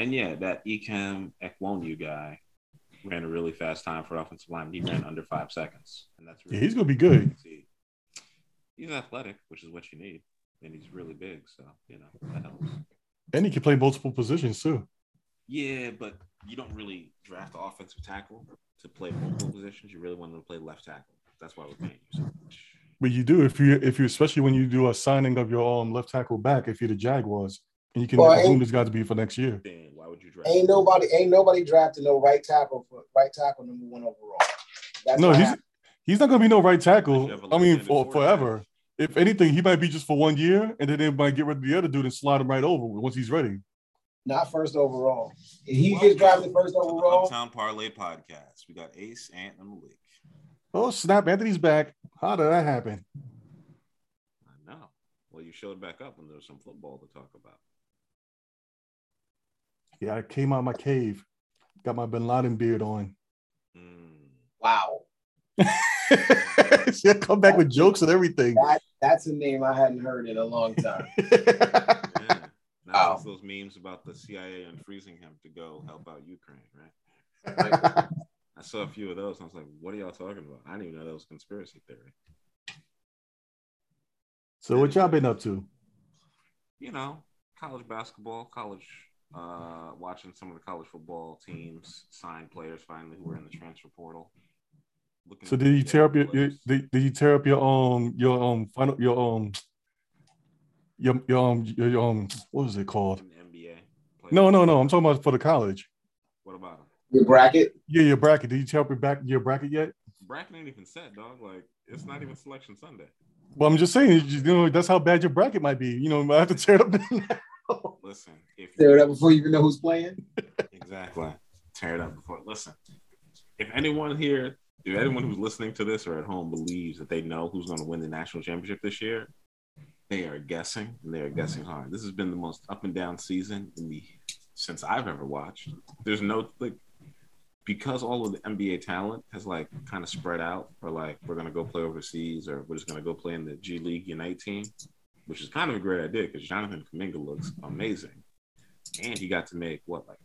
And yeah, that Ikem Ekwonu guy ran a really fast time for offensive line. He ran under five seconds, and that's really yeah, he's gonna be good. He's athletic, which is what you need, and he's really big, so you know that helps. And he can play multiple positions too. Yeah, but you don't really draft offensive tackle to play multiple positions. You really want them to play left tackle. That's why we're paying you so much. But you do if you if you especially when you do a signing of your um left tackle back if you're the Jaguars and you can well, assume this guy to be for next year. Then why would you draft? Ain't nobody ain't nobody drafting no right tackle for right tackle number one overall. That's no, he's happened. he's not gonna be no right tackle. I mean, for forever. If anything, he might be just for one year, and then they might get rid of the other dude and slide him right over once he's ready. Not first overall. If he gets drafted first overall. Uptown Parlay podcast. We got Ace, Ant, and Malik. Oh snap! Anthony's back. How did that happen? I know. Well, you showed back up when there was some football to talk about. Yeah, I came out of my cave, got my Bin Laden beard on. Mm. Wow. yeah, come back with jokes and everything. That, that's a name I hadn't heard in a long time. yeah. Now wow. those memes about the CIA unfreezing him to go help out Ukraine, right? I saw a few of those and I was like, what are y'all talking about? I didn't even know that was conspiracy theory. So what y'all been up to? You know, college basketball, college uh watching some of the college football teams sign players finally who were in the transfer portal. Looking so did you tear up your, your did, did you tear up your um your um final your um your your um your um what was it called? NBA. No, no, no. I'm talking about for the college. What about them? Your bracket? Yeah, your bracket. Did you tear up your back your bracket yet? Bracket ain't even set, dog. Like it's not even selection Sunday. Well, I'm just saying, you know, that's how bad your bracket might be. You know, I have to tear it up. Listen, if tear it up before you even know who's playing. exactly. Tear it up before. Listen, if anyone here, if anyone who's listening to this or at home believes that they know who's going to win the national championship this year, they are guessing and they are guessing hard. This has been the most up and down season in the since I've ever watched. There's no like because all of the NBA talent has like kind of spread out, or like we're gonna go play overseas, or we're just gonna go play in the G League Ignite team which is kind of a great idea because Jonathan Kuminga looks amazing, and he got to make what like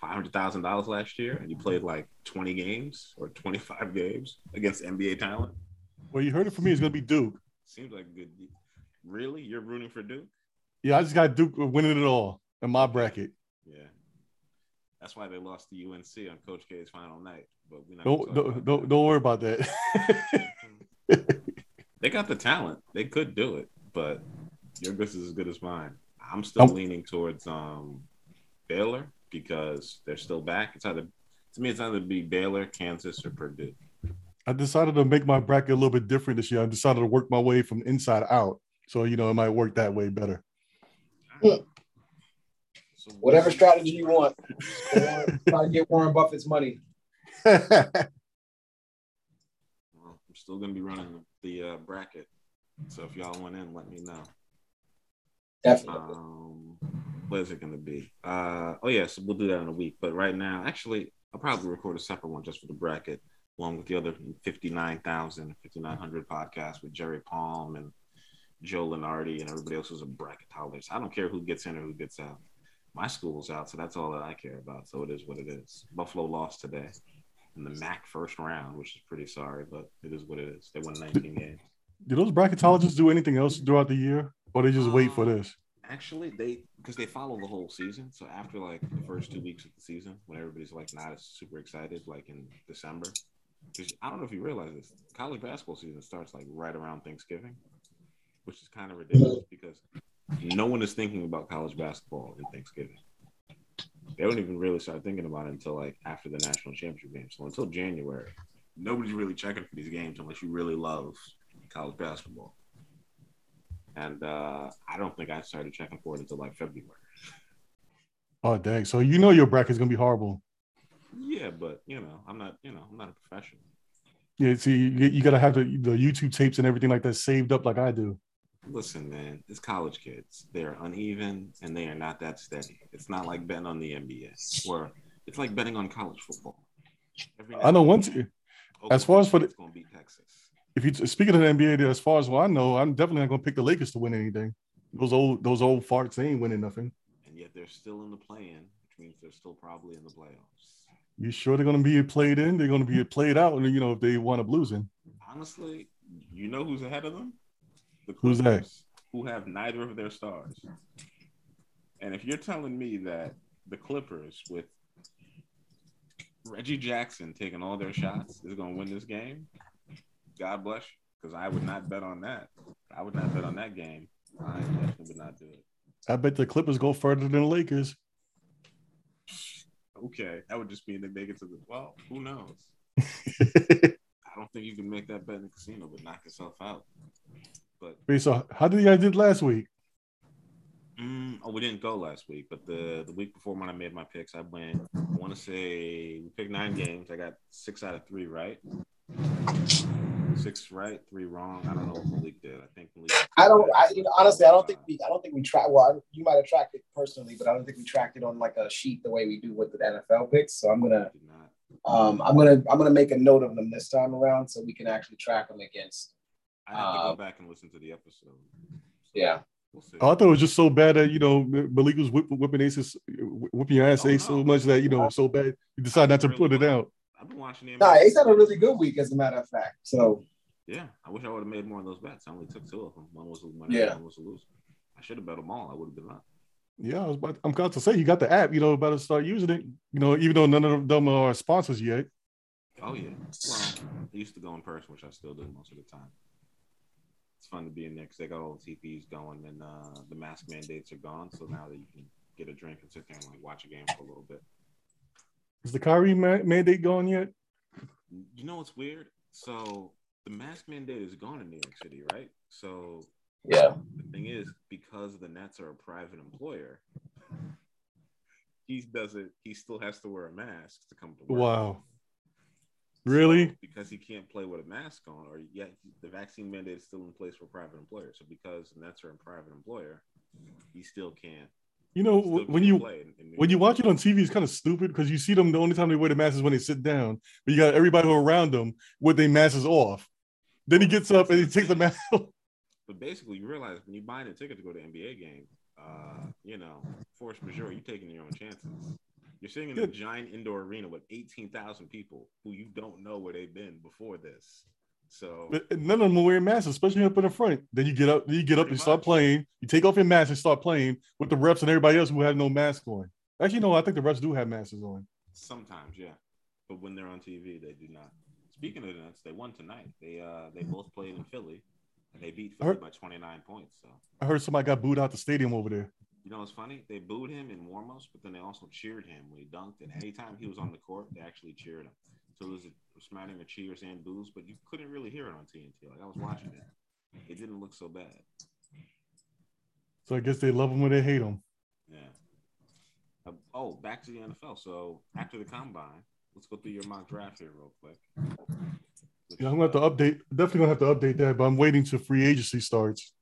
five hundred thousand dollars last year, and he played like twenty games or twenty five games against NBA talent. Well, you heard it from me. It's gonna be Duke. Seems like a good. Really, you're rooting for Duke? Yeah, I just got Duke winning it all in my bracket. Yeah, that's why they lost to UNC on Coach K's final night. But we don't don't don't, don't worry about that. they got the talent; they could do it, but your guess is as good as mine. I'm still oh. leaning towards um, Baylor because they're still back. It's either to me, it's either be Baylor, Kansas, or Purdue. I decided to make my bracket a little bit different this year. I decided to work my way from inside out, so you know it might work that way better. So Whatever strategy you want, try to get Warren Buffett's money. well, I'm still gonna be running the uh, bracket, so if y'all want in, let me know. Definitely. Um, what is it going to be? Uh, oh, yeah, so we'll do that in a week. But right now, actually, I'll probably record a separate one just for the bracket, along with the other 59,000, 5,900 podcasts with Jerry Palm and Joe Lunardi and everybody else who's a bracketologist. I don't care who gets in or who gets out. My school's out, so that's all that I care about. So it is what it is. Buffalo lost today in the MAC first round, which is pretty sorry, but it is what it is. They won 19 games. Do those bracketologists do anything else throughout the year? Or they just wait for um, this? Actually, they because they follow the whole season. So after like the first two weeks of the season, when everybody's like not as super excited, like in December, because I don't know if you realize this, college basketball season starts like right around Thanksgiving, which is kind of ridiculous because no one is thinking about college basketball in Thanksgiving. They don't even really start thinking about it until like after the national championship game. So until January, nobody's really checking for these games unless you really love college basketball and uh, I don't think I started checking for it until like February. Oh dang! So you know your bracket's gonna be horrible. Yeah, but you know I'm not. You know I'm not a professional. Yeah, see, you, you gotta have the, the YouTube tapes and everything like that saved up like I do. Listen, man, it's college kids. They are uneven and they are not that steady. It's not like betting on the NBA, or it's like betting on college football. I know once. As far as for the, it's gonna be Texas if you speaking of the NBA, as far as what I know, I'm definitely not gonna pick the Lakers to win anything. Those old those old farts, they ain't winning nothing. And yet they're still in the plan, which means they're still probably in the playoffs. You sure they're going to be played in? They're going to be played out, and you know if they want up losing. Honestly, you know who's ahead of them? The Clippers, who's that? Who have neither of their stars. And if you're telling me that the Clippers, with Reggie Jackson taking all their shots, is going to win this game, God bless you, because I would not bet on that. I would not bet on that game. I definitely would not do it. I bet the Clippers go further than the Lakers. Okay, that would just mean they make it to the well. Who knows? I don't think you can make that bet in the casino, but knock yourself out. But wait, so how did you guys did last week? Mm, oh, we didn't go last week, but the the week before when I made my picks, I went. I want to say we picked nine games. I got six out of three right. Six right, three wrong. I don't know what Malik did. I think Malik. I don't. I you know, honestly, I don't think we. I don't think we track. Well, you might have tracked it personally, but I don't think we tracked it on like a sheet the way we do with the NFL picks. So I'm gonna. Um, I'm gonna I'm gonna make a note of them this time around so we can actually track them against. I have to go um, back and listen to the episode. So yeah. We'll I thought it was just so bad that you know Malik was whip, whipping aces, whipping your ass oh, no. so much that you know so bad you decide not to really put it out. I've been watching him. Nah, Ace had a really good week, as a matter of fact. So yeah, I wish I would have made more of those bets. I only took two of them. One was a winner, yeah. one was a loser. I should have bet them all. I would have been up. Yeah, I was about, I'm about to say you got the app. You know, about to start using it. You know, even though none of them are sponsors yet. Oh yeah. Well, I used to go in person, which I still do most of the time. It's fun to be in there because they got all the TPs going and uh, the mask mandates are gone. So now that you can get a drink and sit there and like watch a game for a little bit. Is the Kyrie ma- mandate gone yet? You know what's weird? So the mask mandate is gone in New York City, right? So yeah. The thing is, because the Nets are a private employer, he doesn't. He still has to wear a mask to come to work. Wow. Really? So because he can't play with a mask on, or yet the vaccine mandate is still in place for private employers. So because the Nets are a private employer, he still can't. You know, when you when you watch it on TV, it's kind of stupid because you see them. The only time they wear the mask is when they sit down, but you got everybody around them with their masks off. Then he gets up and he takes the mask. Off. But basically, you realize when you're buying a ticket to go to NBA game, uh, you know, force majeure, you're taking your own chances. You're sitting in a giant indoor arena with 18,000 people who you don't know where they've been before this. So but none of them are wearing masks, especially up in the front. Then you get up, you get up and start playing. You take off your mask and start playing with the refs and everybody else who have no mask on. Actually, no, I think the refs do have masks on. Sometimes, yeah, but when they're on TV, they do not. Speaking of Nets, they won tonight. They uh they both played in Philly, and they beat Philly heard, by 29 points. So I heard somebody got booed out the stadium over there. You know what's funny? They booed him in warmups, but then they also cheered him when he dunked. And anytime he was on the court, they actually cheered him. So it was a smattering of cheers and boos, but you couldn't really hear it on TNT. Like I was watching it, it didn't look so bad. So I guess they love him or they hate him. Yeah. Uh, oh, back to the NFL. So after the combine, let's go through your mock draft here real quick. Which, yeah, I'm gonna have to update. Definitely gonna have to update that, but I'm waiting till free agency starts.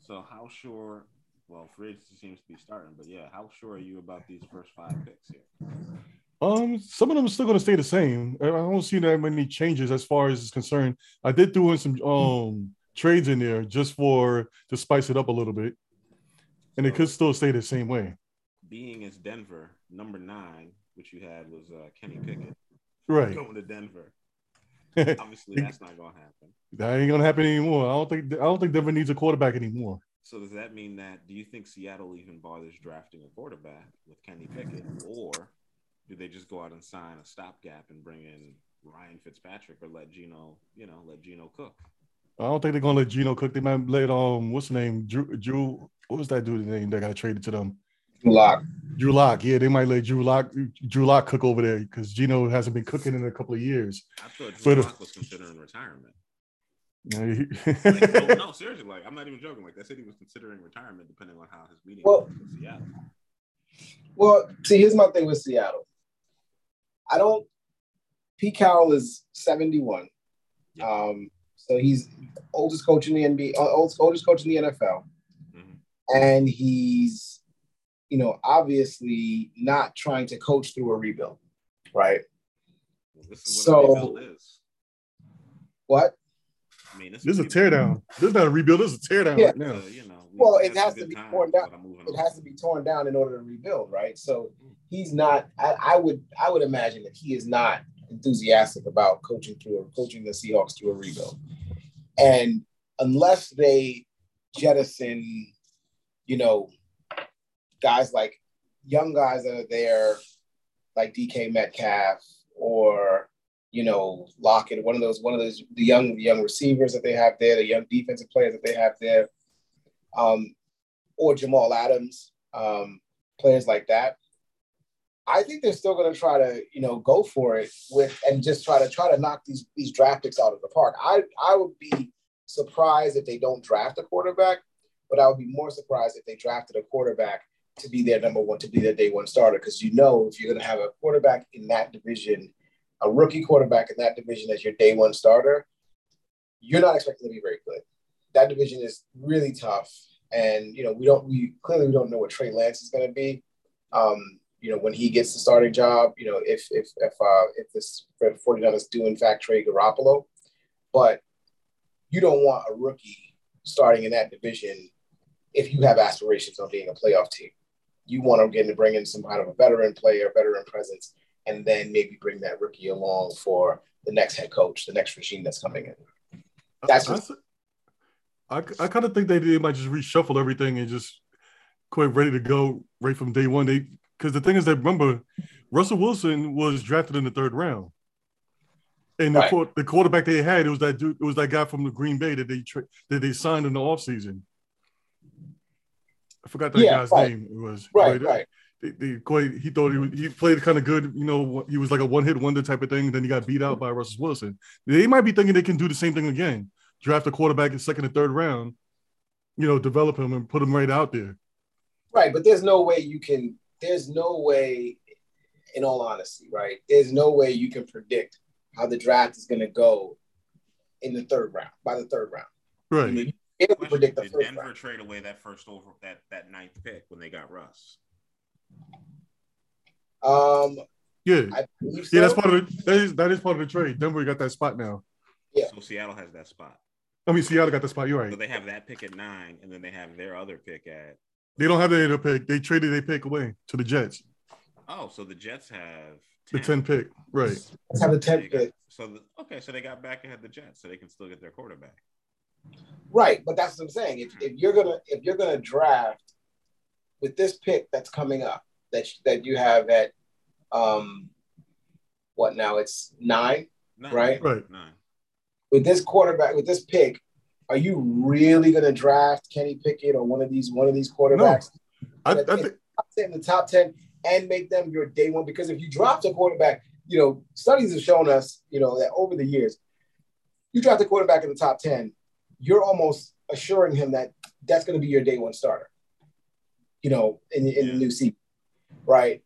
So how sure? Well, free agency seems to be starting, but yeah, how sure are you about these first five picks here? Um, some of them are still going to stay the same. I don't see that many changes as far as is concerned. I did throw in some um trades in there just for to spice it up a little bit, and so, it could still stay the same way. Being as Denver, number nine, which you had was uh, Kenny Pickett, right? Going to Denver. Obviously, that's not going to happen. That ain't going to happen anymore. I don't think. I don't think Denver needs a quarterback anymore. So does that mean that? Do you think Seattle even bothers drafting a quarterback with Kenny Pickett, or do they just go out and sign a stopgap and bring in Ryan Fitzpatrick or let Geno, you know, let Geno cook? I don't think they're gonna let Geno cook. They might let um what's the name? Drew Drew what was that dude's name that got traded to them? Drew Lock. Drew Lock. Yeah, they might let Drew Lock Drew Lock cook over there because Geno hasn't been cooking in a couple of years. I thought Drew but, Lock was considering retirement. like, no, no, seriously, like I'm not even joking. Like I said, he was considering retirement depending on how his meeting well, with Seattle. Well, see, here's my thing with Seattle. I don't. Pete Carroll is 71. Um, so he's oldest coach in the NBA, oldest, oldest coach in the NFL, mm-hmm. and he's, you know, obviously not trying to coach through a rebuild, right? Well, so, what? I mean, this, this is a teardown. This is not a rebuild. This is a teardown yeah. right now. Uh, you know, well, it has to be torn down. It has to be torn down in order to rebuild, right? So he's not. I, I would I would imagine that he is not enthusiastic about coaching through or coaching the Seahawks through a rebuild, and unless they jettison, you know, guys like young guys that are there, like DK Metcalf or you know Lockett, one of those one of those the young the young receivers that they have there, the young defensive players that they have there, um, or Jamal Adams, um, players like that. I think they're still going to try to, you know, go for it with and just try to try to knock these these draft picks out of the park. I I would be surprised if they don't draft a quarterback, but I would be more surprised if they drafted a quarterback to be their number one, to be their day one starter. Because you know, if you're going to have a quarterback in that division, a rookie quarterback in that division as your day one starter, you're not expecting to be very good. That division is really tough, and you know, we don't we clearly we don't know what Trey Lance is going to be. Um, you know, when he gets the starting job, you know, if if if uh, if this 49ers do in fact trade Garoppolo, but you don't want a rookie starting in that division if you have aspirations of being a playoff team. You want to get to bring in some kind of a veteran player, veteran presence, and then maybe bring that rookie along for the next head coach, the next regime that's coming in. That's I, I, I kind of think they, they might just reshuffle everything and just quite ready to go right from day one. They because the thing is that remember, Russell Wilson was drafted in the third round, and the, right. the quarterback they had it was that dude, it was that guy from the Green Bay that they tra- that they signed in the offseason. I forgot that yeah, guy's right. name. It was right, uh, right. They, they quite, he thought he, he played kind of good, you know. He was like a one hit wonder type of thing. Then he got beat out by Russell Wilson. They might be thinking they can do the same thing again. Draft a quarterback in second and third round, you know, develop him and put him right out there. Right, but there's no way you can there's no way, in all honesty, right? There's no way you can predict how the draft is going to go in the third round by the third round. Right. You, know, you predict the Did first Denver round. trade away that first over that that ninth pick when they got Russ? Um. Yeah. So. Yeah, that's part of the, that is that is part of the trade. Denver got that spot now. Yeah. So Seattle has that spot. I mean, Seattle got the spot. You're right. So they have that pick at nine, and then they have their other pick at they don't have their other pick. They traded their pick away to the Jets. Oh, so the Jets have 10. the 10 pick. Right. Let's have the 10 pick. so the, okay, so they got back ahead the Jets, so they can still get their quarterback. Right, but that's what I'm saying. If, if you're gonna if you're gonna draft with this pick that's coming up, that that you have at um what now? It's nine, nine right? Right. Nine. With this quarterback, with this pick, are you really going to draft Kenny Pickett or one of these one of these quarterbacks? No. I, I think in the top ten and make them your day one because if you draft a quarterback, you know studies have shown us, you know that over the years, you draft a quarterback in the top ten, you're almost assuring him that that's going to be your day one starter. You know, in, in the new season, right?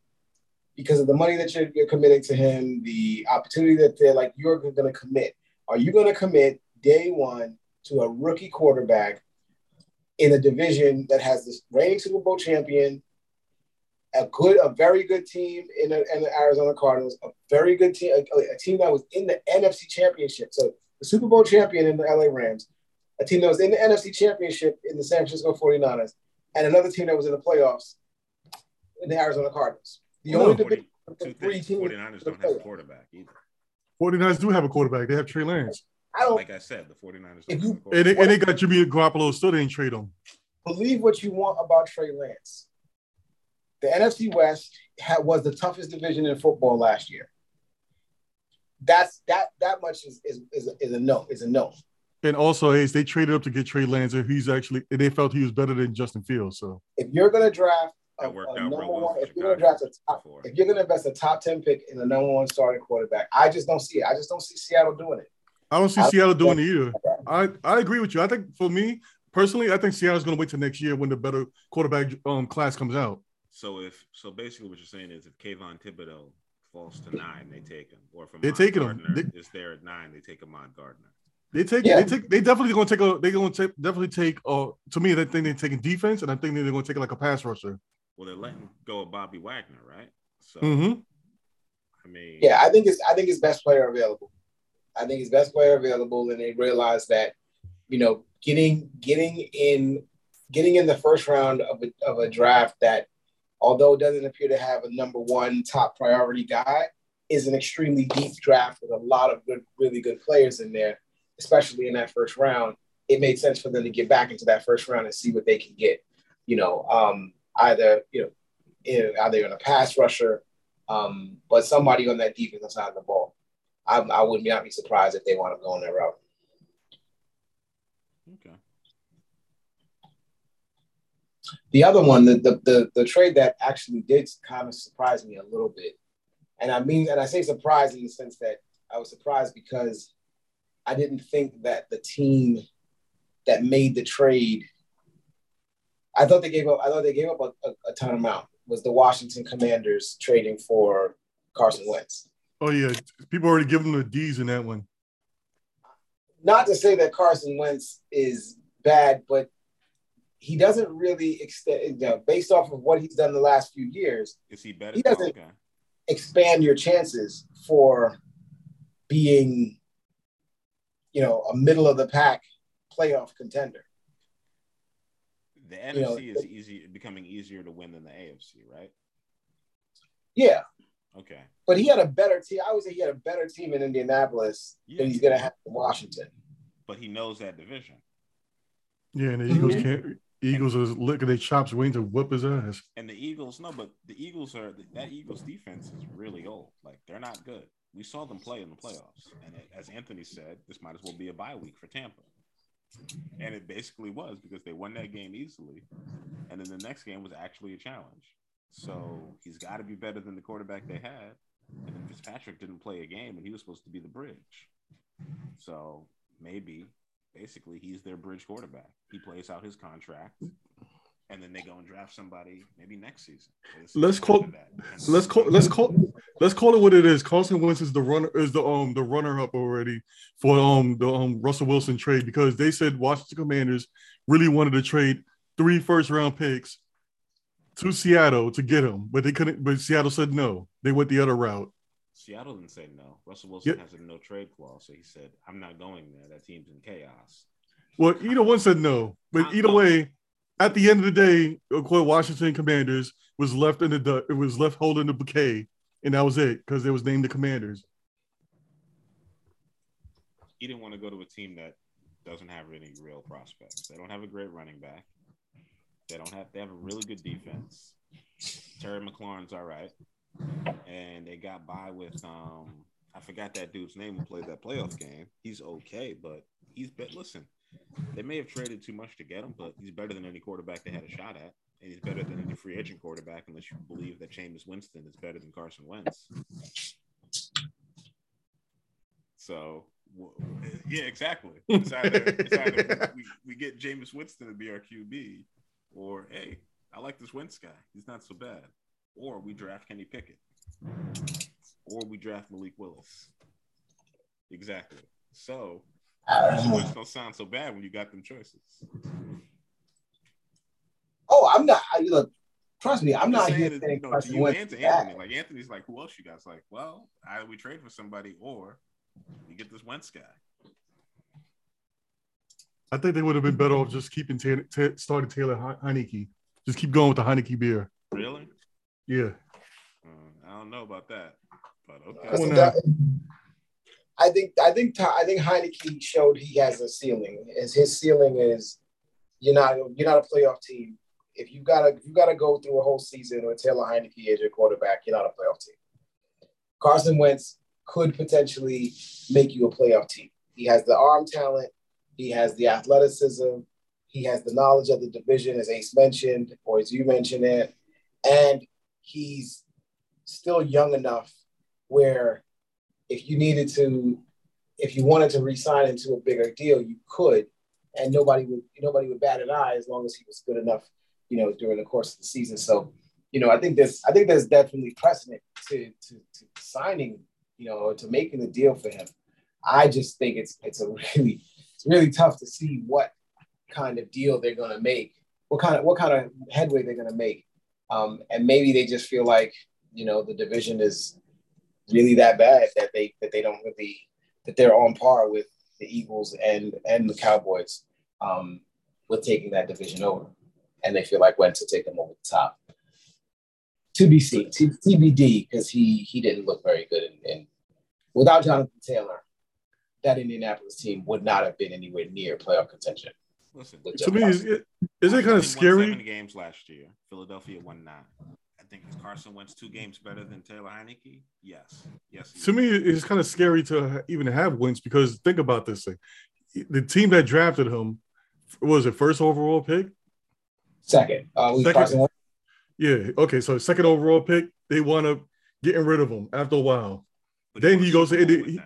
Because of the money that you're, you're committing to him, the opportunity that they're like you're going to commit. Are you going to commit day one to a rookie quarterback in a division that has this reigning Super Bowl champion, a good, a very good team in the, in the Arizona Cardinals, a very good team, a, a, team that was in the NFC Championship. So the Super Bowl champion in the LA Rams, a team that was in the NFC Championship in the San Francisco 49ers, and another team that was in the playoffs in the Arizona Cardinals. The only 40, division, three teams 49ers don't have a quarterback either. 49ers do have a quarterback. They have Trey Lance. I don't. Like I said, the 49ers. If you, and, they, and they got Jimmy Garoppolo, still didn't trade him. Believe what you want about Trey Lance. The NFC West had, was the toughest division in football last year. That's that that much is is, is, is a no is a no. And also, Ace, they traded up to get Trey Lance, and he's actually they felt he was better than Justin Fields. So if you're gonna draft a, a number one, if you're gonna draft a top, if you're gonna invest a top ten pick in the number one starting quarterback, I just don't see it. I just don't see Seattle doing it. I don't see I, Seattle doing it either. I, I agree with you. I think for me personally, I think Seattle's going to wait till next year when the better quarterback um, class comes out. So if so, basically, what you're saying is if Kayvon Thibodeaux falls to nine, they take him, or if they're taking Gardner him, they, is there at nine, they take Ahmad Gardner. They take, yeah. they take, they definitely going to take a, they going to take, definitely take. Uh, to me, they think they're taking defense, and I think they're going to take like a pass rusher. Well, they're letting go of Bobby Wagner, right? So, mm-hmm. I mean, yeah, I think it's, I think it's best player available. I think it's best player available, and they realize that, you know, getting getting in getting in the first round of a, of a draft that, although it doesn't appear to have a number one top priority guy, is an extremely deep draft with a lot of good, really good players in there, especially in that first round. It made sense for them to get back into that first round and see what they can get. You know, um, either you know, in, either in a pass rusher, um, but somebody on that defensive side of the ball. I, I would not be surprised if they want to go on that route. Okay. The other one, the, the the the trade that actually did kind of surprise me a little bit, and I mean, and I say surprise in the sense that I was surprised because I didn't think that the team that made the trade, I thought they gave up. I thought they gave up a, a, a ton amount. Was the Washington Commanders trading for Carson Wentz? Oh yeah, people already give them the D's in that one. Not to say that Carson Wentz is bad, but he doesn't really extend. You know, based off of what he's done the last few years, is he better? He doesn't oh, okay. expand your chances for being, you know, a middle of the pack playoff contender. The NFC you know, is easy, becoming easier to win than the AFC, right? Yeah, Okay. But he had a better team. I would say he had a better team in Indianapolis yeah, than he's going to have in Washington. But he knows that division. Yeah, and the Eagles mm-hmm. can't. Eagles are licking their chops, waiting to whip his ass. And the Eagles, no, but the Eagles are that Eagles defense is really old. Like they're not good. We saw them play in the playoffs, and it, as Anthony said, this might as well be a bye week for Tampa. And it basically was because they won that game easily, and then the next game was actually a challenge. So he's got to be better than the quarterback they had. And then Fitzpatrick didn't play a game, and he was supposed to be the bridge. So maybe, basically, he's their bridge quarterback. He plays out his contract, and then they go and draft somebody maybe next season. Let's call, let's call, let's call, let's call it what it is. Carson Wentz is the runner, is the um the runner up already for um the um Russell Wilson trade because they said Washington Commanders really wanted to trade three first round picks to Seattle to get him, but they couldn't. But Seattle said no. They went the other route. Seattle didn't say no. Russell Wilson yep. has a no trade clause, so he said, "I'm not going there. That team's in chaos." Well, either one said no, but either way, at the end of the day, Washington Commanders was left in the it was left holding the bouquet, and that was it because they was named the Commanders. He didn't want to go to a team that doesn't have any real prospects. They don't have a great running back. They don't have they have a really good defense. Terry McLaurin's all right. And they got by with um I forgot that dude's name who played that playoff game. He's okay, but he's bet listen, they may have traded too much to get him, but he's better than any quarterback they had a shot at. And he's better than any free agent quarterback, unless you believe that Jameis Winston is better than Carson Wentz. So, yeah, exactly. It's either, it's either we, we get Jameis Winston to be our QB, or hey, I like this Wentz guy. He's not so bad. Or we draft Kenny Pickett. Or we draft Malik Willis. Exactly. So which don't sound so bad when you got them choices. Oh, I'm not. I, look, trust me, I'm, I'm not here saying, you know, to you and to Anthony. Like Anthony's like, who else you guys like? Well, either we trade for somebody or we get this Wentz guy. I think they would have been better off just keeping t- t- starting Taylor Heinicke. Just keep going with the Heinicke beer. Really? Yeah. Uh, I don't know about that, but okay. I think I think I think Heinicke showed he has a ceiling. Is his ceiling is you're not you're not a playoff team. If you gotta if you gotta go through a whole season with Taylor Heinicke as your quarterback, you're not a playoff team. Carson Wentz could potentially make you a playoff team. He has the arm talent. He has the athleticism. He has the knowledge of the division, as Ace mentioned, or as you mentioned it. And he's still young enough where if you needed to, if you wanted to resign into a bigger deal, you could, and nobody would nobody would bat an eye as long as he was good enough, you know, during the course of the season. So, you know, I think there's I think there's definitely precedent to to, to signing, you know, to making the deal for him. I just think it's it's a really it's really tough to see what kind of deal they're going to make, what kind of what kind of headway they're going to make, um, and maybe they just feel like you know the division is really that bad that they that they don't really that they're on par with the Eagles and and the Cowboys um, with taking that division over. and they feel like when to take them over the top. To be seen, TBD, because he he didn't look very good, and without Jonathan Taylor, that Indianapolis team would not have been anywhere near playoff contention. Listen, to me, is it, is it kind of scary? Seven games last year. Philadelphia won nine. I think Carson Wentz two games better than Taylor Heinicke? Yes, yes. To me, it's kind of scary to even have Wentz because think about this thing: the team that drafted him was it first overall pick? Second. Uh, second. Yeah. Okay. So second overall pick, they wound up getting rid of him after a while. But then he goes to Indy.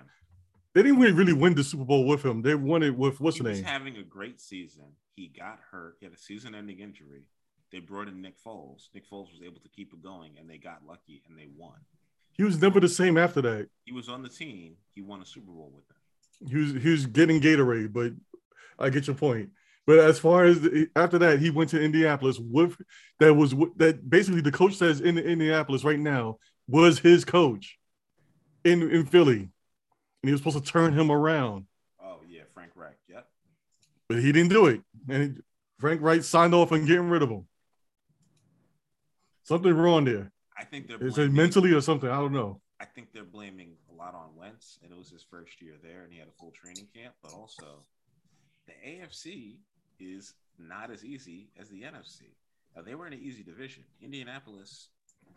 They didn't really win the Super Bowl with him. They won it with what's he the name? having a great season. He got hurt. He had a season-ending injury. They brought in Nick Foles. Nick Foles was able to keep it going, and they got lucky and they won. He was never the same after that. He was on the team. He won a Super Bowl with them. He was he was getting Gatorade, but I get your point. But as far as the, after that, he went to Indianapolis with that was that basically the coach says in Indianapolis right now was his coach in in Philly and he was supposed to turn him around. Oh yeah, Frank Reich. Yep. But he didn't do it, and Frank Reich signed off on getting rid of him. Something wrong there. I think they're. Is it mentally or something? I don't know. I think they're blaming a lot on Wentz, and it was his first year there, and he had a full training camp. But also, the AFC is not as easy as the NFC. Now, they were in an easy division. Indianapolis.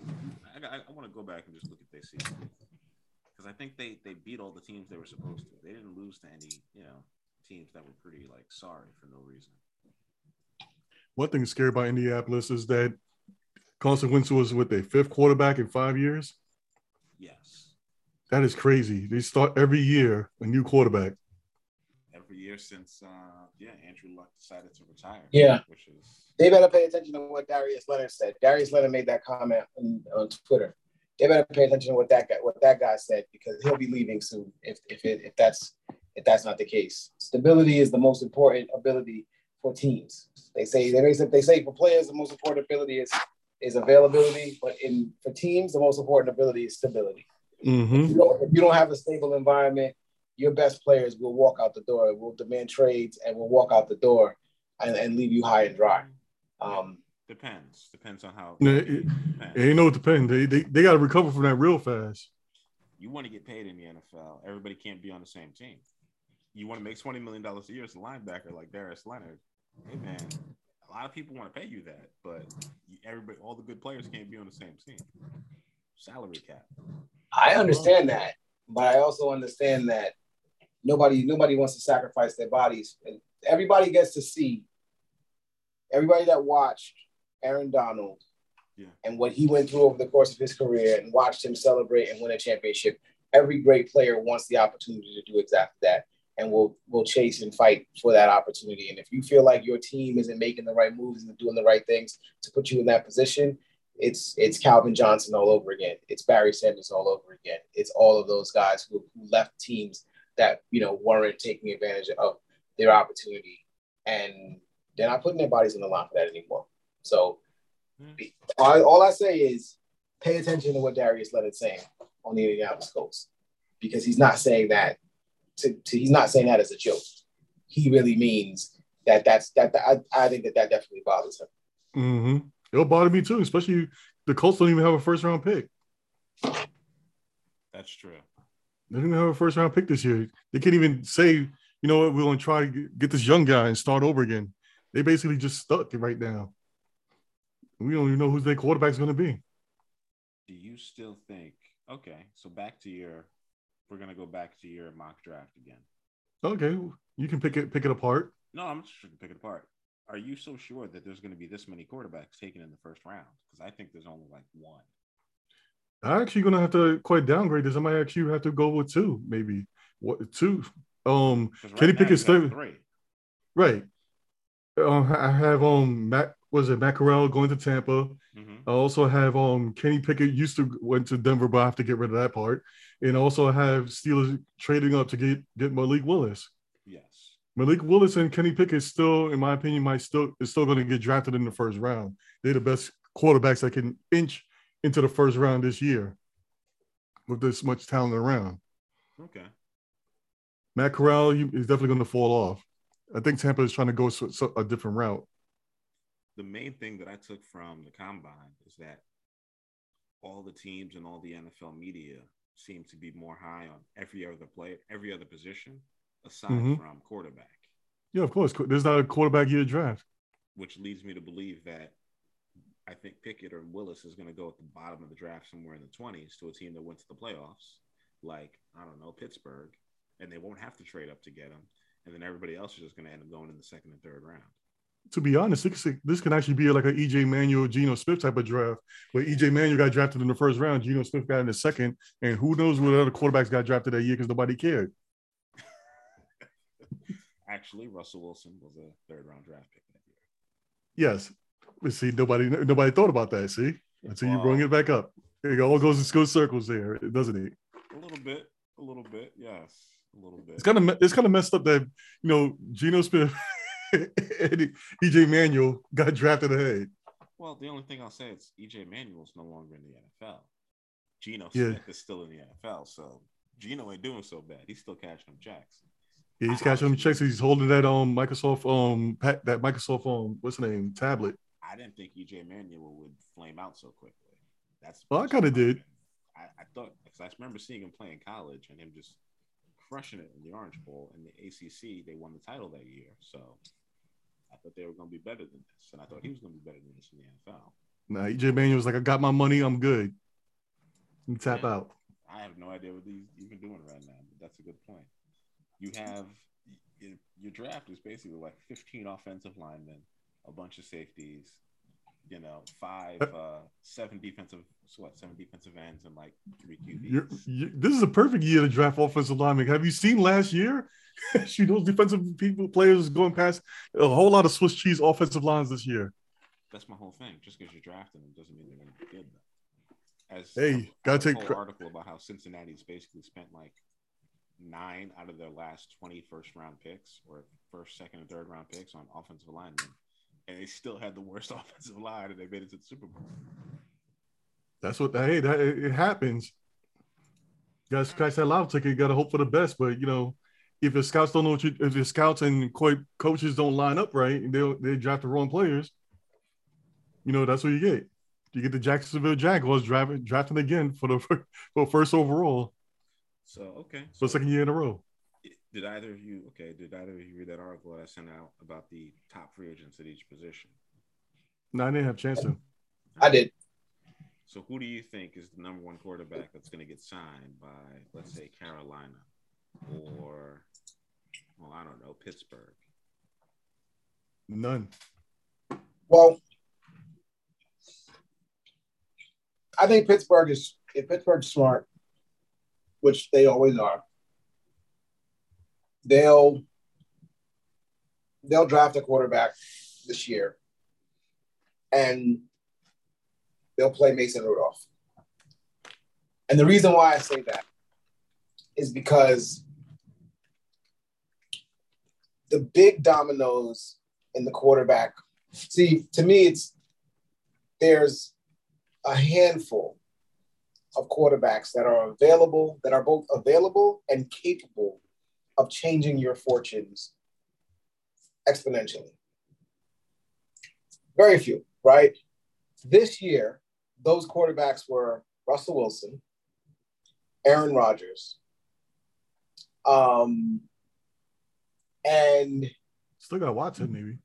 I, I, I want to go back and just look at their season because I think they they beat all the teams they were supposed to. They didn't lose to any you know teams that were pretty like sorry for no reason. One thing scary about Indianapolis is that Carson Wentz was with their fifth quarterback in five years. Yes, that is crazy. They start every year a new quarterback. Every year since uh, yeah, Andrew Luck decided to retire. Yeah, which is they better pay attention to what Darius Leonard said. Darius Leonard made that comment on, on Twitter they better pay attention to what that guy what that guy said because he'll be leaving soon if if it, if that's if that's not the case. Stability is the most important ability for teams. They say they say they say for players the most important ability is is availability, but in for teams the most important ability is stability. Mm-hmm. If, you don't, if you don't have a stable environment, your best players will walk out the door, will demand trades, and will walk out the door and, and leave you high and dry. Um, Depends. Depends on how. It, it, it ain't no depend. They they, they got to recover from that real fast. You want to get paid in the NFL. Everybody can't be on the same team. You want to make twenty million dollars a year as a linebacker like Darius Leonard. Hey man, a lot of people want to pay you that, but everybody, all the good players can't be on the same team. Salary cap. I understand that, but I also understand that nobody nobody wants to sacrifice their bodies. and Everybody gets to see. Everybody that watched Aaron Donald yeah. and what he went through over the course of his career and watched him celebrate and win a championship. Every great player wants the opportunity to do exactly that and we'll we'll chase and fight for that opportunity. And if you feel like your team isn't making the right moves and doing the right things to put you in that position, it's it's Calvin Johnson all over again. It's Barry Sanders all over again. It's all of those guys who, who left teams that you know weren't taking advantage of their opportunity, and they're not putting their bodies in the line for that anymore. So mm-hmm. all, all, I say is pay attention to what Darius Leonard's saying on the Indianapolis Colts because he's not saying that to, to, he's not saying that as a joke. He really means that that's that, that I, I think that that definitely bothers him. Mm-hmm. It'll bother me too, especially the Colts don't even have a first round pick. That's true. They don't even have a first round pick this year. They can't even say, you know what, we're going to try to get this young guy and start over again. They basically just stuck right now we don't even know who their quarterback's going to be. Do you still think? Okay, so back to your, we're going to go back to your mock draft again. Okay, you can pick it pick it apart. No, I'm just to pick it apart. Are you so sure that there's going to be this many quarterbacks taken in the first round? Because I think there's only like one. I'm actually going to have to quite downgrade this. I might actually have to go with two, maybe what two. Um, right Kenny Pickett's three. Right. Uh, I have um Matt was it Matt Corral going to Tampa. Mm-hmm. I also have um Kenny Pickett used to went to Denver, but I have to get rid of that part. And also have Steelers trading up to get get Malik Willis. Yes. Malik Willis and Kenny Pickett still, in my opinion, might still is still going to get drafted in the first round. They're the best quarterbacks that can inch into the first round this year with this much talent around. Okay. Matt Corral is definitely going to fall off. I think Tampa is trying to go a different route. The main thing that I took from the combine is that all the teams and all the NFL media seem to be more high on every other player, every other position aside mm-hmm. from quarterback. Yeah, of course. There's not a quarterback year draft. Which leads me to believe that I think Pickett or Willis is going to go at the bottom of the draft somewhere in the 20s to a team that went to the playoffs, like, I don't know, Pittsburgh, and they won't have to trade up to get him. And then everybody else is just going to end up going in the second and third round to be honest, this can actually be like an EJ Manuel, Geno Smith type of draft, where EJ Manuel got drafted in the first round, Geno Smith got in the second, and who knows what other quarterbacks got drafted that year because nobody cared. Actually, Russell Wilson was a third round draft pick that year. Yes, but see, nobody nobody thought about that. See, until you bring it back up, it all goes in circles there, doesn't it? A little bit, a little bit, yes, a little bit. It's kind of it's kind of messed up that you know Geno Smith EJ Manuel got drafted ahead. Well, the only thing I'll say is EJ Manuel's no longer in the NFL. Geno yeah. Smith is still in the NFL, so Geno ain't doing so bad. He's still catching them checks. Yeah, he's catching them checks. He's holding that um Microsoft um that Microsoft um what's the name tablet. I didn't think EJ Manuel would flame out so quickly. That's well, I kind of did. I, I thought because I remember seeing him play in college and him just crushing it in the Orange Bowl in the ACC. They won the title that year, so I thought they were going to be better than this, and I thought he was going to be better than this in the NFL. Nah, EJ Manuel was like, "I got my money, I'm good." You tap yeah. out. I have no idea what he's even doing right now, but that's a good point. You have your draft is basically like 15 offensive linemen, a bunch of safeties, you know, five, uh, seven defensive, what, seven defensive ends, and like three QBs. You're, this is a perfect year to draft offensive linemen. Have you seen last year? Shoot, those defensive people players going past a whole lot of Swiss cheese offensive lines this year. That's my whole thing. Just because you're drafting them doesn't mean they're going to be good. As hey, gotta take article about how Cincinnati's basically spent like nine out of their last 20 first round picks or first, second, and third round picks on offensive linemen and they still had the worst offensive line, and they made it to the Super Bowl. That's what hey, that it happens. You guys, guys that lotto ticket. You got to hope for the best, but you know, if your scouts don't know what you, if your scouts and coaches don't line up right, and they they draft the wrong players, you know that's what you get. You get the Jacksonville Jaguars drafting drafting again for the for first overall. So okay, for so, second year in a row. Did either of you okay? Did either of you read that article I sent out about the top free agents at each position? No, I didn't have a chance to. I did. So, who do you think is the number one quarterback that's going to get signed by, let's say, Carolina or, well, I don't know, Pittsburgh? None. Well, I think Pittsburgh is if Pittsburgh's smart, which they always are they'll they'll draft a quarterback this year and they'll play Mason Rudolph. And the reason why I say that is because the big dominoes in the quarterback. See, to me, it's there's a handful of quarterbacks that are available, that are both available and capable of changing your fortunes exponentially. Very few, right? This year, those quarterbacks were Russell Wilson, Aaron Rodgers, um, and still got Watson, maybe.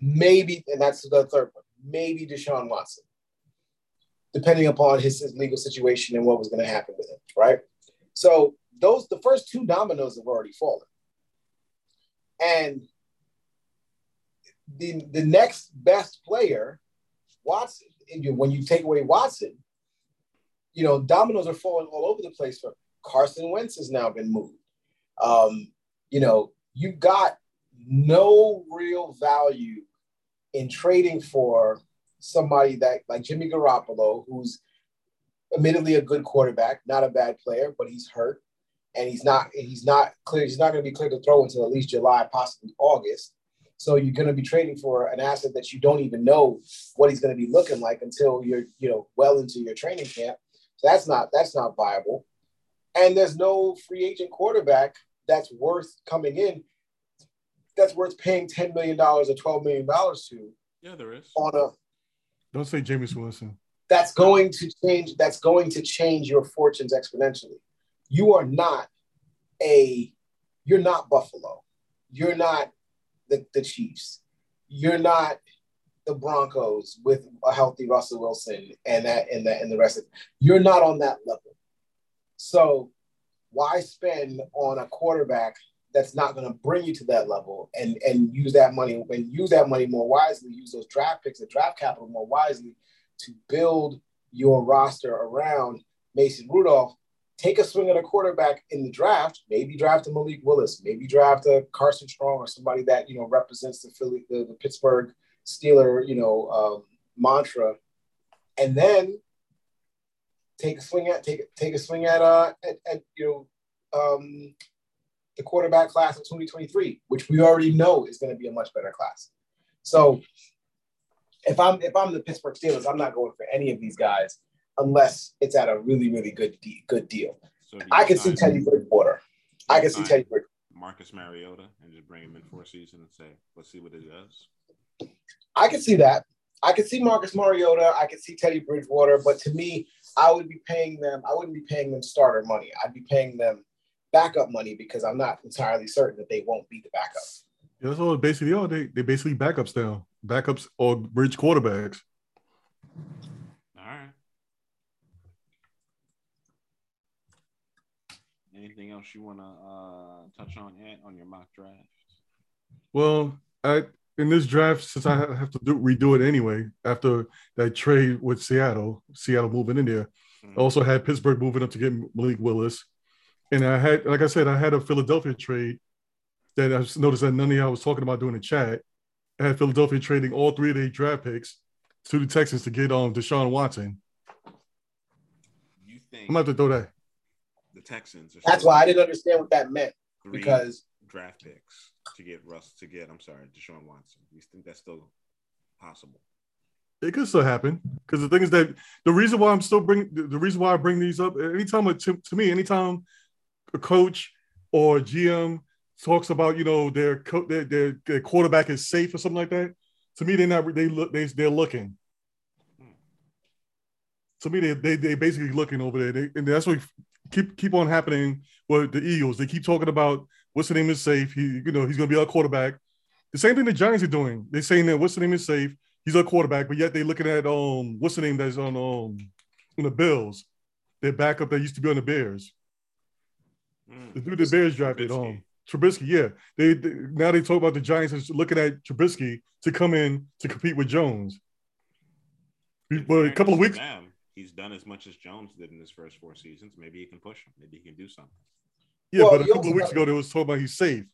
Maybe, and that's the third one. Maybe Deshaun Watson, depending upon his, his legal situation and what was going to happen with him, right? So those the first two dominoes have already fallen. And the the next best player, Watson, when you take away Watson, you know, dominoes are falling all over the place for Carson Wentz has now been moved. Um, you know, you got no real value in trading for somebody that like Jimmy Garoppolo, who's admittedly a good quarterback, not a bad player, but he's hurt and he's not he's not clear he's not going to be clear to throw until at least July, possibly August. So you're going to be trading for an asset that you don't even know what he's going to be looking like until you're you know well into your training camp. So that's not that's not viable. And there's no free agent quarterback that's worth coming in that's worth paying $10 million or $12 million to Yeah, there is. On a don't say Jameis Winston. That's going to change. That's going to change your fortunes exponentially. You are not a. You're not Buffalo. You're not the, the Chiefs. You're not the Broncos with a healthy Russell Wilson and that and that and the rest of. You're not on that level. So why spend on a quarterback that's not going to bring you to that level and and use that money and use that money more wisely, use those draft picks and draft capital more wisely to build your roster around Mason Rudolph. Take a swing at a quarterback in the draft. Maybe draft a Malik Willis. Maybe draft a Carson Strong or somebody that you know represents the Philly, the, the Pittsburgh Steeler, you know, um, mantra, and then take a swing at take take a swing at uh at, at you know um, the quarterback class of 2023, which we already know is going to be a much better class. So if I'm if I'm the Pittsburgh Steelers, I'm not going for any of these guys unless it's at a really really good de- good deal. So I can see Teddy Bridgewater. I can see Teddy Bridgewater. Marcus Mariota and just bring him in for a season and say, let's see what it does. I can see that. I could see Marcus Mariota. I could see Teddy Bridgewater. But to me, I would be paying them. I wouldn't be paying them starter money. I'd be paying them backup money because I'm not entirely certain that they won't be the backup. Yeah, that's all basically are. They they basically backups now, backups or bridge quarterbacks. All right. Anything else you want to uh, touch on, Ant, on your mock draft? Well, I in this draft, since I have to do redo it anyway after that trade with Seattle, Seattle moving in there, mm-hmm. I also had Pittsburgh moving up to get Malik Willis. And I had, like I said, I had a Philadelphia trade that I noticed that none of y'all was talking about doing the chat. I had Philadelphia trading all three of their draft picks to the Texans to get um Deshaun Watson. You think I'm about to throw that. The Texans. That's why I didn't understand what that meant because draft picks to get Russ to get. I'm sorry, Deshaun Watson. You think that's still possible? It could still happen because the thing is that the reason why I'm still bringing the reason why I bring these up anytime to, to me anytime a coach or GM talks about you know their, co- their, their their quarterback is safe or something like that. To me, they're not. They look. They they're looking. Hmm. To me, they they they basically looking over there, they, and that's what keep keep on happening with the Eagles. They keep talking about what's the name is safe. He you know he's going to be our quarterback. The same thing the Giants are doing. They're saying that what's the name is safe. He's a quarterback, but yet they're looking at um what's the name that's on um on the Bills. Their backup that used to be on the Bears. Mm. The dude the Bears drafted um Trubisky, yeah. They, they, now they talk about the Giants as looking at Trubisky to come in to compete with Jones. But a couple of weeks, them, he's done as much as Jones did in his first four seasons. Maybe he can push him. Maybe he can do something. Yeah, well, but a couple of weeks ago, they was talking about he's safe.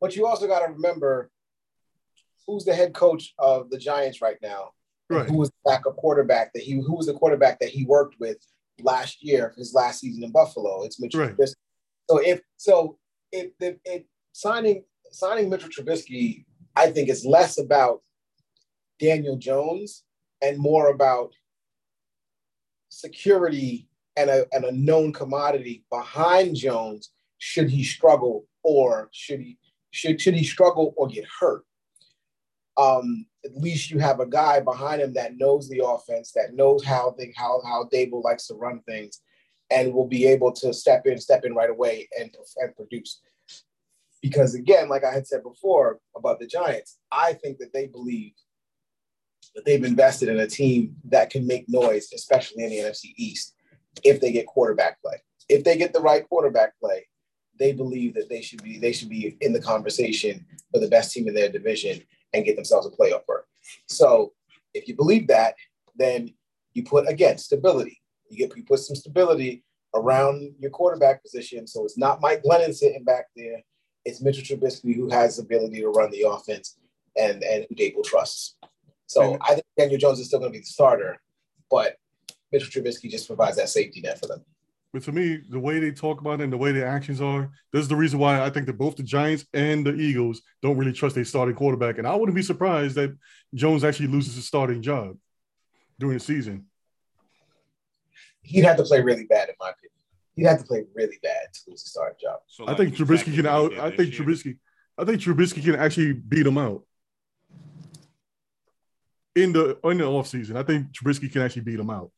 But you also got to remember who's the head coach of the Giants right now. Right. Who was the backup quarterback that he who was the quarterback that he worked with last year, his last season in Buffalo? It's Mitchell right. Trubisky. So if so if, it, it signing signing Mitchell Trubisky, I think, is less about Daniel Jones and more about security and a, and a known commodity behind Jones should he struggle or should he should should he struggle or get hurt. Um, at least you have a guy behind him that knows the offense, that knows how they, how how Daboll likes to run things, and will be able to step in, step in right away and, and produce. Because again, like I had said before about the Giants, I think that they believe that they've invested in a team that can make noise, especially in the NFC East, if they get quarterback play. If they get the right quarterback play, they believe that they should be they should be in the conversation for the best team in their division and get themselves a playoff berth. So if you believe that, then you put again stability. You get you put some stability around your quarterback position. So it's not Mike Glennon sitting back there. It's Mitchell Trubisky who has the ability to run the offense and and who Daboll trusts. So I think Daniel Jones is still going to be the starter, but Mitchell Trubisky just provides that safety net for them. But to me, the way they talk about it and the way their actions are, this is the reason why I think that both the Giants and the Eagles don't really trust their starting quarterback. And I wouldn't be surprised that Jones actually loses his starting job during the season he'd have to play really bad, in my opinion. He'd have to play really bad to lose a starting job. So like I think Trubisky can out. I think Trubisky. I think Trubisky can actually beat him out. In the in the off season. I think Trubisky can actually beat him out.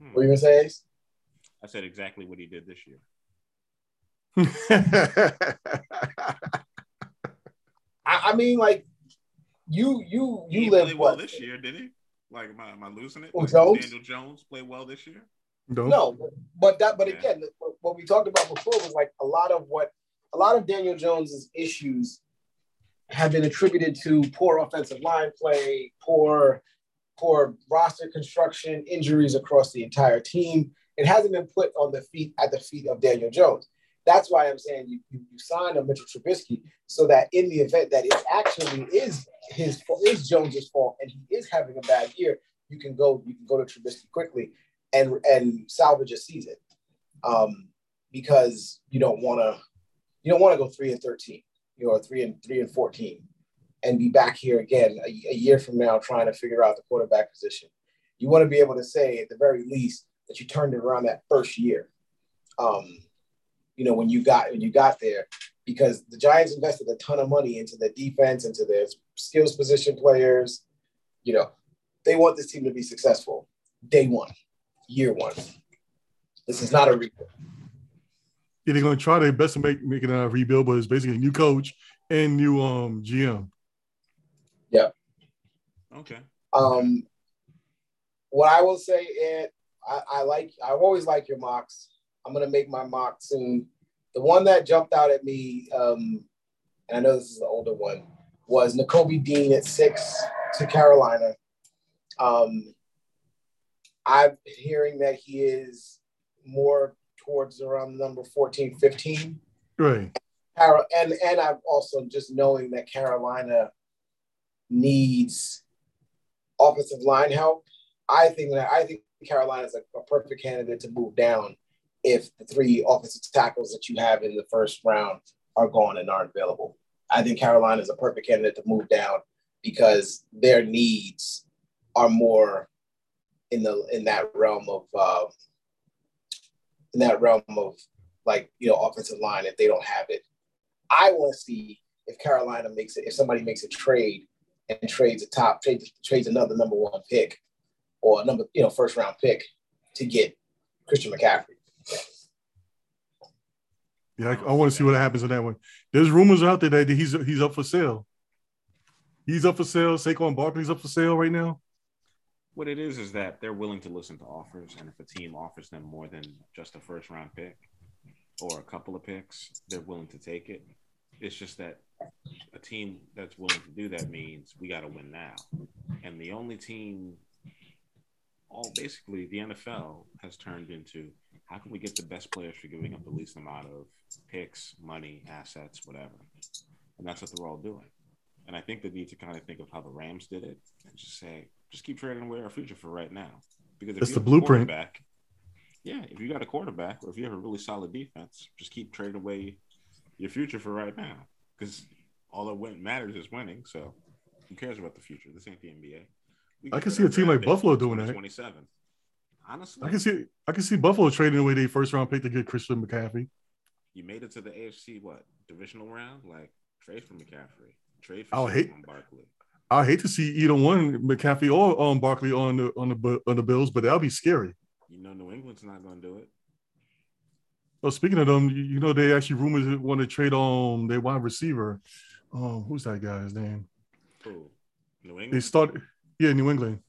Hmm. What are you gonna say? Ace? I said exactly what he did this year. I, I, mean, like you, you, you he live well this year, did he? Like, am I, am I losing it? Like, Jones? Daniel Jones played well this year. No, no, but that, but again, what we talked about before was like a lot of what a lot of Daniel Jones's issues have been attributed to poor offensive line play, poor, poor roster construction, injuries across the entire team. It hasn't been put on the feet at the feet of Daniel Jones. That's why I'm saying you, you, you sign a Mitchell Trubisky so that in the event that it actually is his is Jones's fault and he is having a bad year, you can go you can go to Trubisky quickly and and salvage a season, um, because you don't want to you don't want to go three and thirteen, you know, three and three and fourteen, and be back here again a, a year from now trying to figure out the quarterback position. You want to be able to say at the very least that you turned it around that first year. Um, you know, when you got when you got there, because the Giants invested a ton of money into the defense, into their skills position players. You know, they want this team to be successful day one, year one. This is not a rebuild. Yeah, they're going to try their best to make make it a rebuild, but it's basically a new coach and new um GM. Yeah. Okay. Um, what I will say, it I, I like. I always like your mocks. I'm gonna make my mock soon. The one that jumped out at me, um, and I know this is an older one, was Nakobe Dean at six to Carolina. Um, I've been hearing that he is more towards around the number 14, 15. Right. And and I've also just knowing that Carolina needs offensive line help. I think that I think Carolina is a, a perfect candidate to move down if the three offensive tackles that you have in the first round are gone and aren't available. I think Carolina is a perfect candidate to move down because their needs are more in the in that realm of uh, in that realm of like you know offensive line if they don't have it. I want to see if Carolina makes it if somebody makes a trade and trades a top trades trades another number one pick or a number you know first round pick to get Christian McCaffrey. Yeah, I, I want to see what happens on that one. There's rumors out there that he's he's up for sale. He's up for sale. Saquon Barkley's up for sale right now. What it is is that they're willing to listen to offers, and if a team offers them more than just a first round pick or a couple of picks, they're willing to take it. It's just that a team that's willing to do that means we got to win now, and the only team, all basically the NFL has turned into how can we get the best players for giving up the least amount of picks, money, assets, whatever. And that's what they're all doing. And I think they need to kind of think of how the Rams did it and just say, just keep trading away our future for right now. Because if that's the blueprint. Back, yeah, if you got a quarterback or if you have a really solid defense, just keep trading away your future for right now. Because all that matters is winning. So who cares about the future? This ain't the NBA. I can see a team like Buffalo doing that. Twenty-seven. Honestly, I can see I can see Buffalo trading away their first round pick to get Christian McCaffrey you made it to the AFC what divisional round? Like trade for McCaffrey, trade for I'll hate Barkley. I hate to see either one McCaffrey or um Barkley on the on the on the Bills, but that'll be scary. You know, New England's not going to do it. Well, speaking of them, you, you know they actually rumors want to trade on their wide receiver. Um, who's that guy's name? Who? New England. They started, yeah, New England.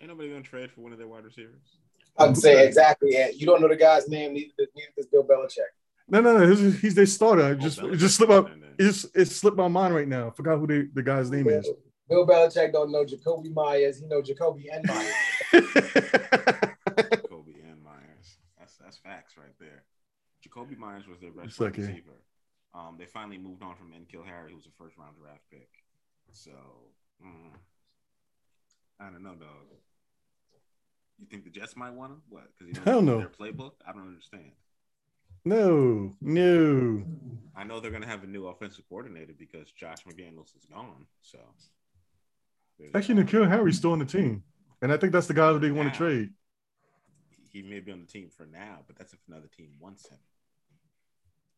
Ain't nobody gonna trade for one of their wide receivers. I can say exactly. Yeah, you don't know the guy's name. Neither, neither does Bill Belichick. No, no, no. He's, he's their starter. I just oh, it just slipped my it just it slipped my mind right now. I forgot who they, the guy's name is. Bill Belichick don't know Jakobi Meyers. He know Jacoby and Myers. Jakobi and Meyers. That's that's facts right there. Jakobi Meyers was their best okay. receiver. Um, they finally moved on from N'Keal Harry, who was a first round draft pick. So mm, I don't know, dog. You think the Jets might want him? What? Because he don't know their playbook. I don't understand. No, no. I know they're gonna have a new offensive coordinator because Josh McDaniels is gone. So actually, N'Keal Harry's still on the team, and I think that's the guy that they want to trade. He may be on the team for now, but that's if another team wants him.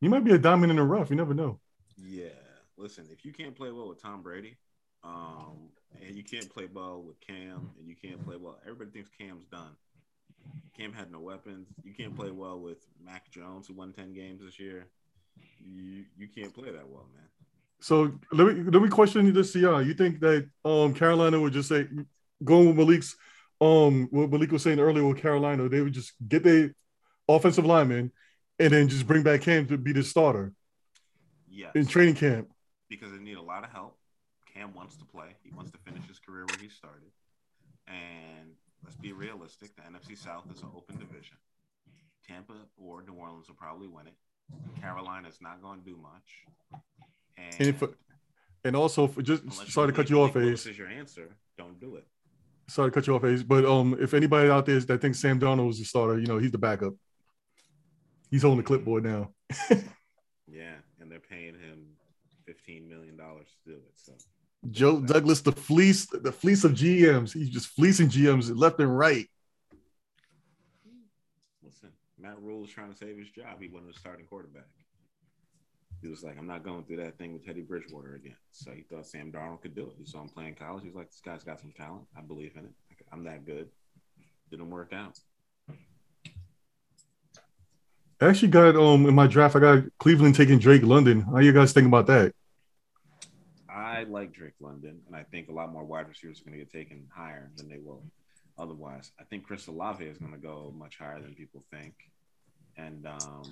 He might be a diamond in the rough. You never know. Yeah. Listen, if you can't play well with Tom Brady, Um, and you can't play ball with Cam, and you can't play well. Everybody thinks Cam's done. Cam had no weapons. You can't play well with Mac Jones, who won ten games this year. You you can't play that well, man. So let me let me question you this, CR. You think that um Carolina would just say going with Malik's um what Malik was saying earlier with Carolina, they would just get their offensive lineman and then just bring back Cam to be the starter. Yes. In training camp. Because they need a lot of help. Cam wants to play. He wants to finish his career where he started. And let's be realistic. The NFC South is an open division. Tampa or New Orleans will probably win it. Carolina's not going to do much. And, and, if, and also, for just sorry to cut you off, Ace. This is your answer. Don't do it. Sorry to cut you off, Ace. But um, if anybody out there that thinks Sam Darnold is the starter, you know he's the backup. He's holding the clipboard now. yeah, and they're paying him fifteen million dollars to do it. So Joe Douglas, the fleece, the fleece of GMs. He's just fleecing GMs left and right. Listen, Matt Rhule is trying to save his job. He wanted a starting quarterback. He was like, I'm not going through that thing with Teddy Bridgewater again. So he thought Sam Darnold could do it. He saw him playing college. He's like, this guy's got some talent. I believe in it. I'm that good. Didn't work out. I actually got um in my draft. I got Cleveland taking Drake London. How you guys think about that? I like Drake London, and I think a lot more wide receivers are going to get taken higher than they will otherwise. I think Chris Olave is going to go much higher than people think. And um,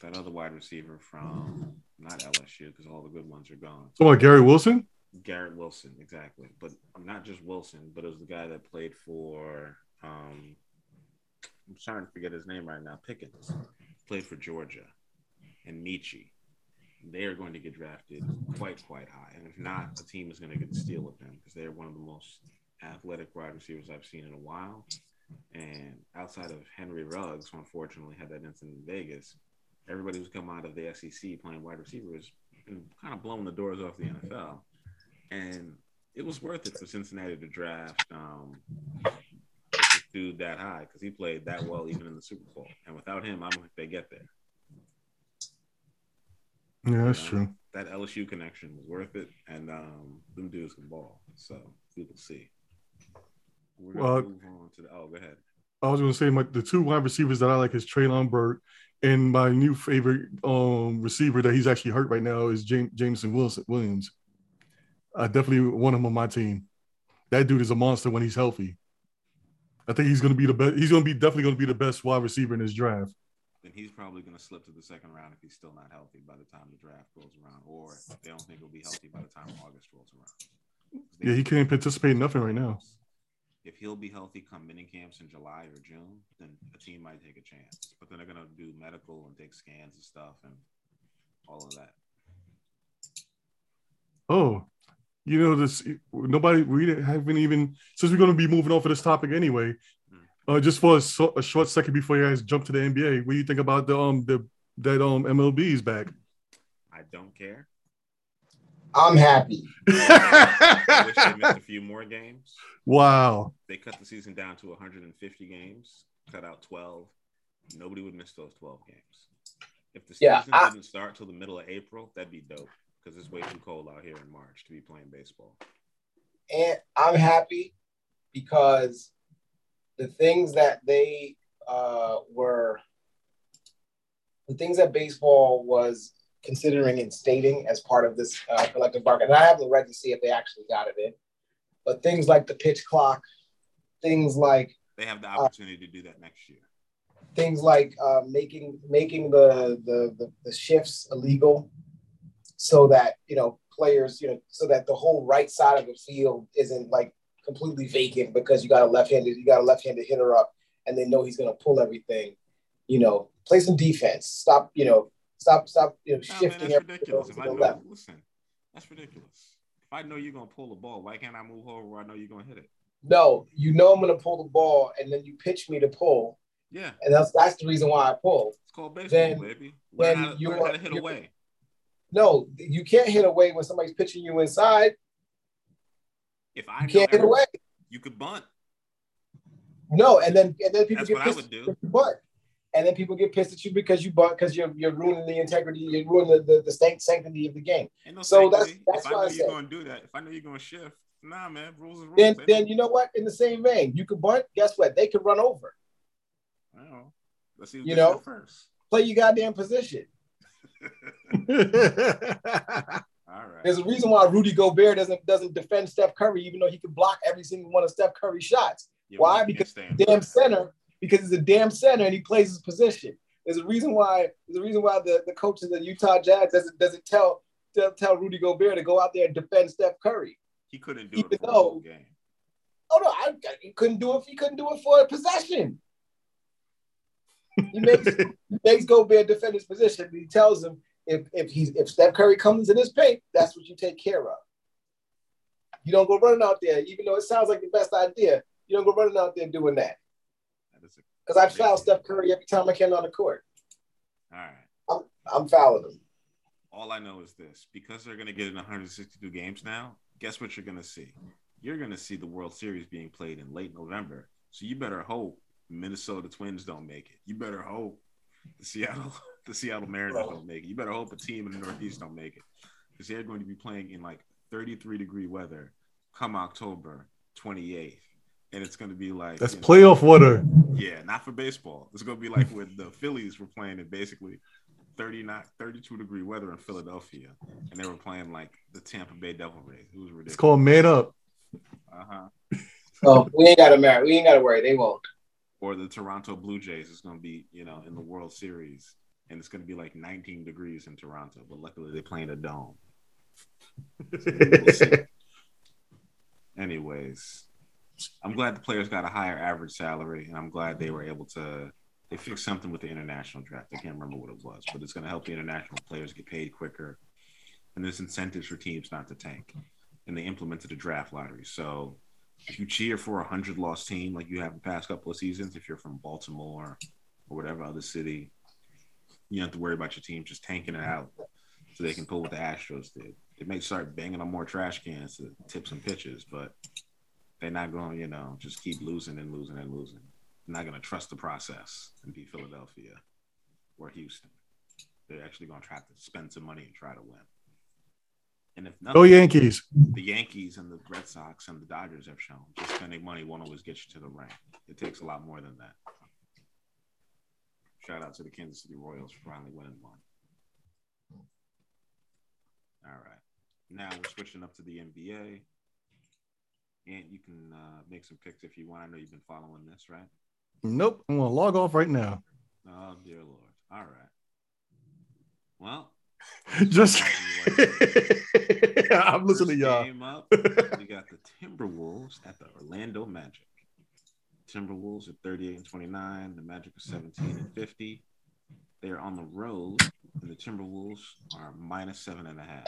that other wide receiver from not LSU because all the good ones are gone. So, what, Gary Wilson? Garrett Wilson, exactly. But not just Wilson, but it was the guy that played for. Um, I'm trying to forget his name right now. Pickens played for Georgia, and Metchie they are going to get drafted quite, quite high. And if not, the team is going to get a steal with them because they're one of the most athletic wide receivers I've seen in a while. And outside of Henry Ruggs, who unfortunately had that incident in Vegas, everybody who's come out of the SEC playing wide receiver has been kind of blowing the doors off the NFL. And it was worth it for Cincinnati to draft um, this dude that high because he played that well even in the Super Bowl. And without him, I don't think they get there. Yeah, that's you true. That LSU connection was worth it, and um, them dudes can ball. So we will see. We're gonna well, move on to the. Oh, go ahead. I was going to say my the two wide receivers that I like is Treylon Burke, and my new favorite um, receiver that he's actually hurt right now is James, Jameson Wilson Williams. I definitely want him on my team. That dude is a monster when he's healthy. I think he's going to be the best. He's going to be definitely going to be the best wide receiver in this draft then he's probably going to slip to the second round if he's still not healthy by the time the draft rolls around, or they don't think he'll be healthy by the time August rolls around. Yeah, he can't participate in nothing right now. If he'll be healthy come mini camps in July or June, then a team might take a chance. But then they're going to do medical and take scans and stuff and all of that. Oh, you know this. Nobody. We haven't even since we're going to be moving on for this topic anyway. Uh, just for a, so, a, short second before you guys jump to the NBA, what do you think about the um the that um MLB is back? I don't care. I'm happy. I wish they missed a few more games. Wow. They cut the season down to 150 games, cut out 12. Nobody would miss those 12 games. If the season yeah, I, didn't start till the middle of April, that'd be dope because it's way too cold out here in March to be playing baseball. And I'm happy because the things that they uh, were, the things that baseball was considering and stating as part of this uh, collective bargain. And I haven't read to see if they actually got it in, but things like the pitch clock, things like they have the opportunity uh, to do that next year. Things like uh, making making the, the the the shifts illegal, so that you know players, you know, so that the whole right side of the field isn't like completely vacant because you got a left-handed, you got a left-handed hitter up, and they know he's going to pull everything. You know, play some defense. Stop. You know, stop. Stop. You know, shifting. Man, that's ridiculous. If I know, left. listen, that's ridiculous. If I know you're going to pull the ball, why can't I move over where I know you're going to hit it? No, you know I'm going to pull the ball, and then you pitch me to pull. Yeah, and that's that's the reason why I pull. It's called baseball, then, baby. Learn, how, to, learn how to hit away. No, you can't hit away when somebody's pitching you inside. If I you can't hit away, you could bunt. No, and then and then people That's get what I would do. Butt. And then people get pissed at you because you bought because you're you're ruining the integrity, you're ruining the, the, the sanctity of the game. No so that's that's if why I know I you're gonna do that. If I know you're gonna shift, nah, man, rules rules. Then then you know what? In the same vein, you could bunt. Guess what? They could run over. Well, let's see. you know, first. Play your goddamn position. All right. There's a reason why Rudy Gobert doesn't doesn't defend Steph Curry, even though he can block every single one of Steph Curry's shots. Yeah, why? Because damn center, because he's a damn center and he plays his position. There's a reason why. There's a reason why the, the coaches of the Utah Jazz doesn't doesn't tell tell, Rudy Gobert to go out there and defend Steph Curry. He couldn't do even it for though, game. Oh no, I, he couldn't do it. He couldn't do it for a possession. He makes he makes Gobert defend his position. He tells him if if he's if Steph Curry comes in his paint, that's what you take care of. You don't go running out there, even though it sounds like the best idea. You don't go running out there doing that. Because I foul Steph Curry every time I came on the court. All right. I'm, I'm fouling him. All I know is this: because they're going to get in 162 games now, guess what you're going to see? You're going to see the World Series being played in late November. So you better hope Minnesota Twins don't make it. You better hope the Seattle the Seattle Mariners oh. don't make it. You better hope a team in the Northeast don't make it because they're going to be playing in like 33 degree weather come October 28th. And it's going to be like that's playoff know, weather. Yeah, not for baseball. It's going to be like when the Phillies were playing in basically 39, 32 degree weather in Philadelphia, and they were playing like the Tampa Bay Devil Rays. It was ridiculous. It's called made up. Uh huh. oh, we ain't got to marry. We ain't got to worry. They won't. Or the Toronto Blue Jays is going to be, you know, in the World Series and it's going to be like 19 degrees in Toronto, but luckily they play in a dome. Anyways, I'm glad the players got a higher average salary, and I'm glad they were able to. They fixed something with the international draft. I can't remember what it was, but it's going to help the international players get paid quicker, and there's incentives for teams not to tank. And they implemented a draft lottery, so if you cheer for a hundred loss team like you have the past couple of seasons, if you're from Baltimore or whatever other city, you don't have to worry about your team just tanking it out so they can pull what the Astros did. They may start banging on more trash cans to tip some pitches, but they're not going to, you know, just keep losing and losing and losing. They're not going to trust the process and be Philadelphia or Houston. They're actually going to try to spend some money and try to win. And if nothing, oh Yankees, the Yankees and the Red Sox and the Dodgers have shown just spending money won't always get you to the ring. It takes a lot more than that. Shout out to the Kansas City Royals for finally winning one. All right. Now we're switching up to the NBA. And you can uh, make some picks if you want. I know you've been following this, right? Nope. I'm going to log off right now. Oh, dear Lord. All right. Well, just I'm listening to y'all. Up, we got the Timberwolves at the Orlando Magic. Timberwolves at 38 and 29. The Magic are 17 and 50. They are on the road, and the Timberwolves are minus seven and a half.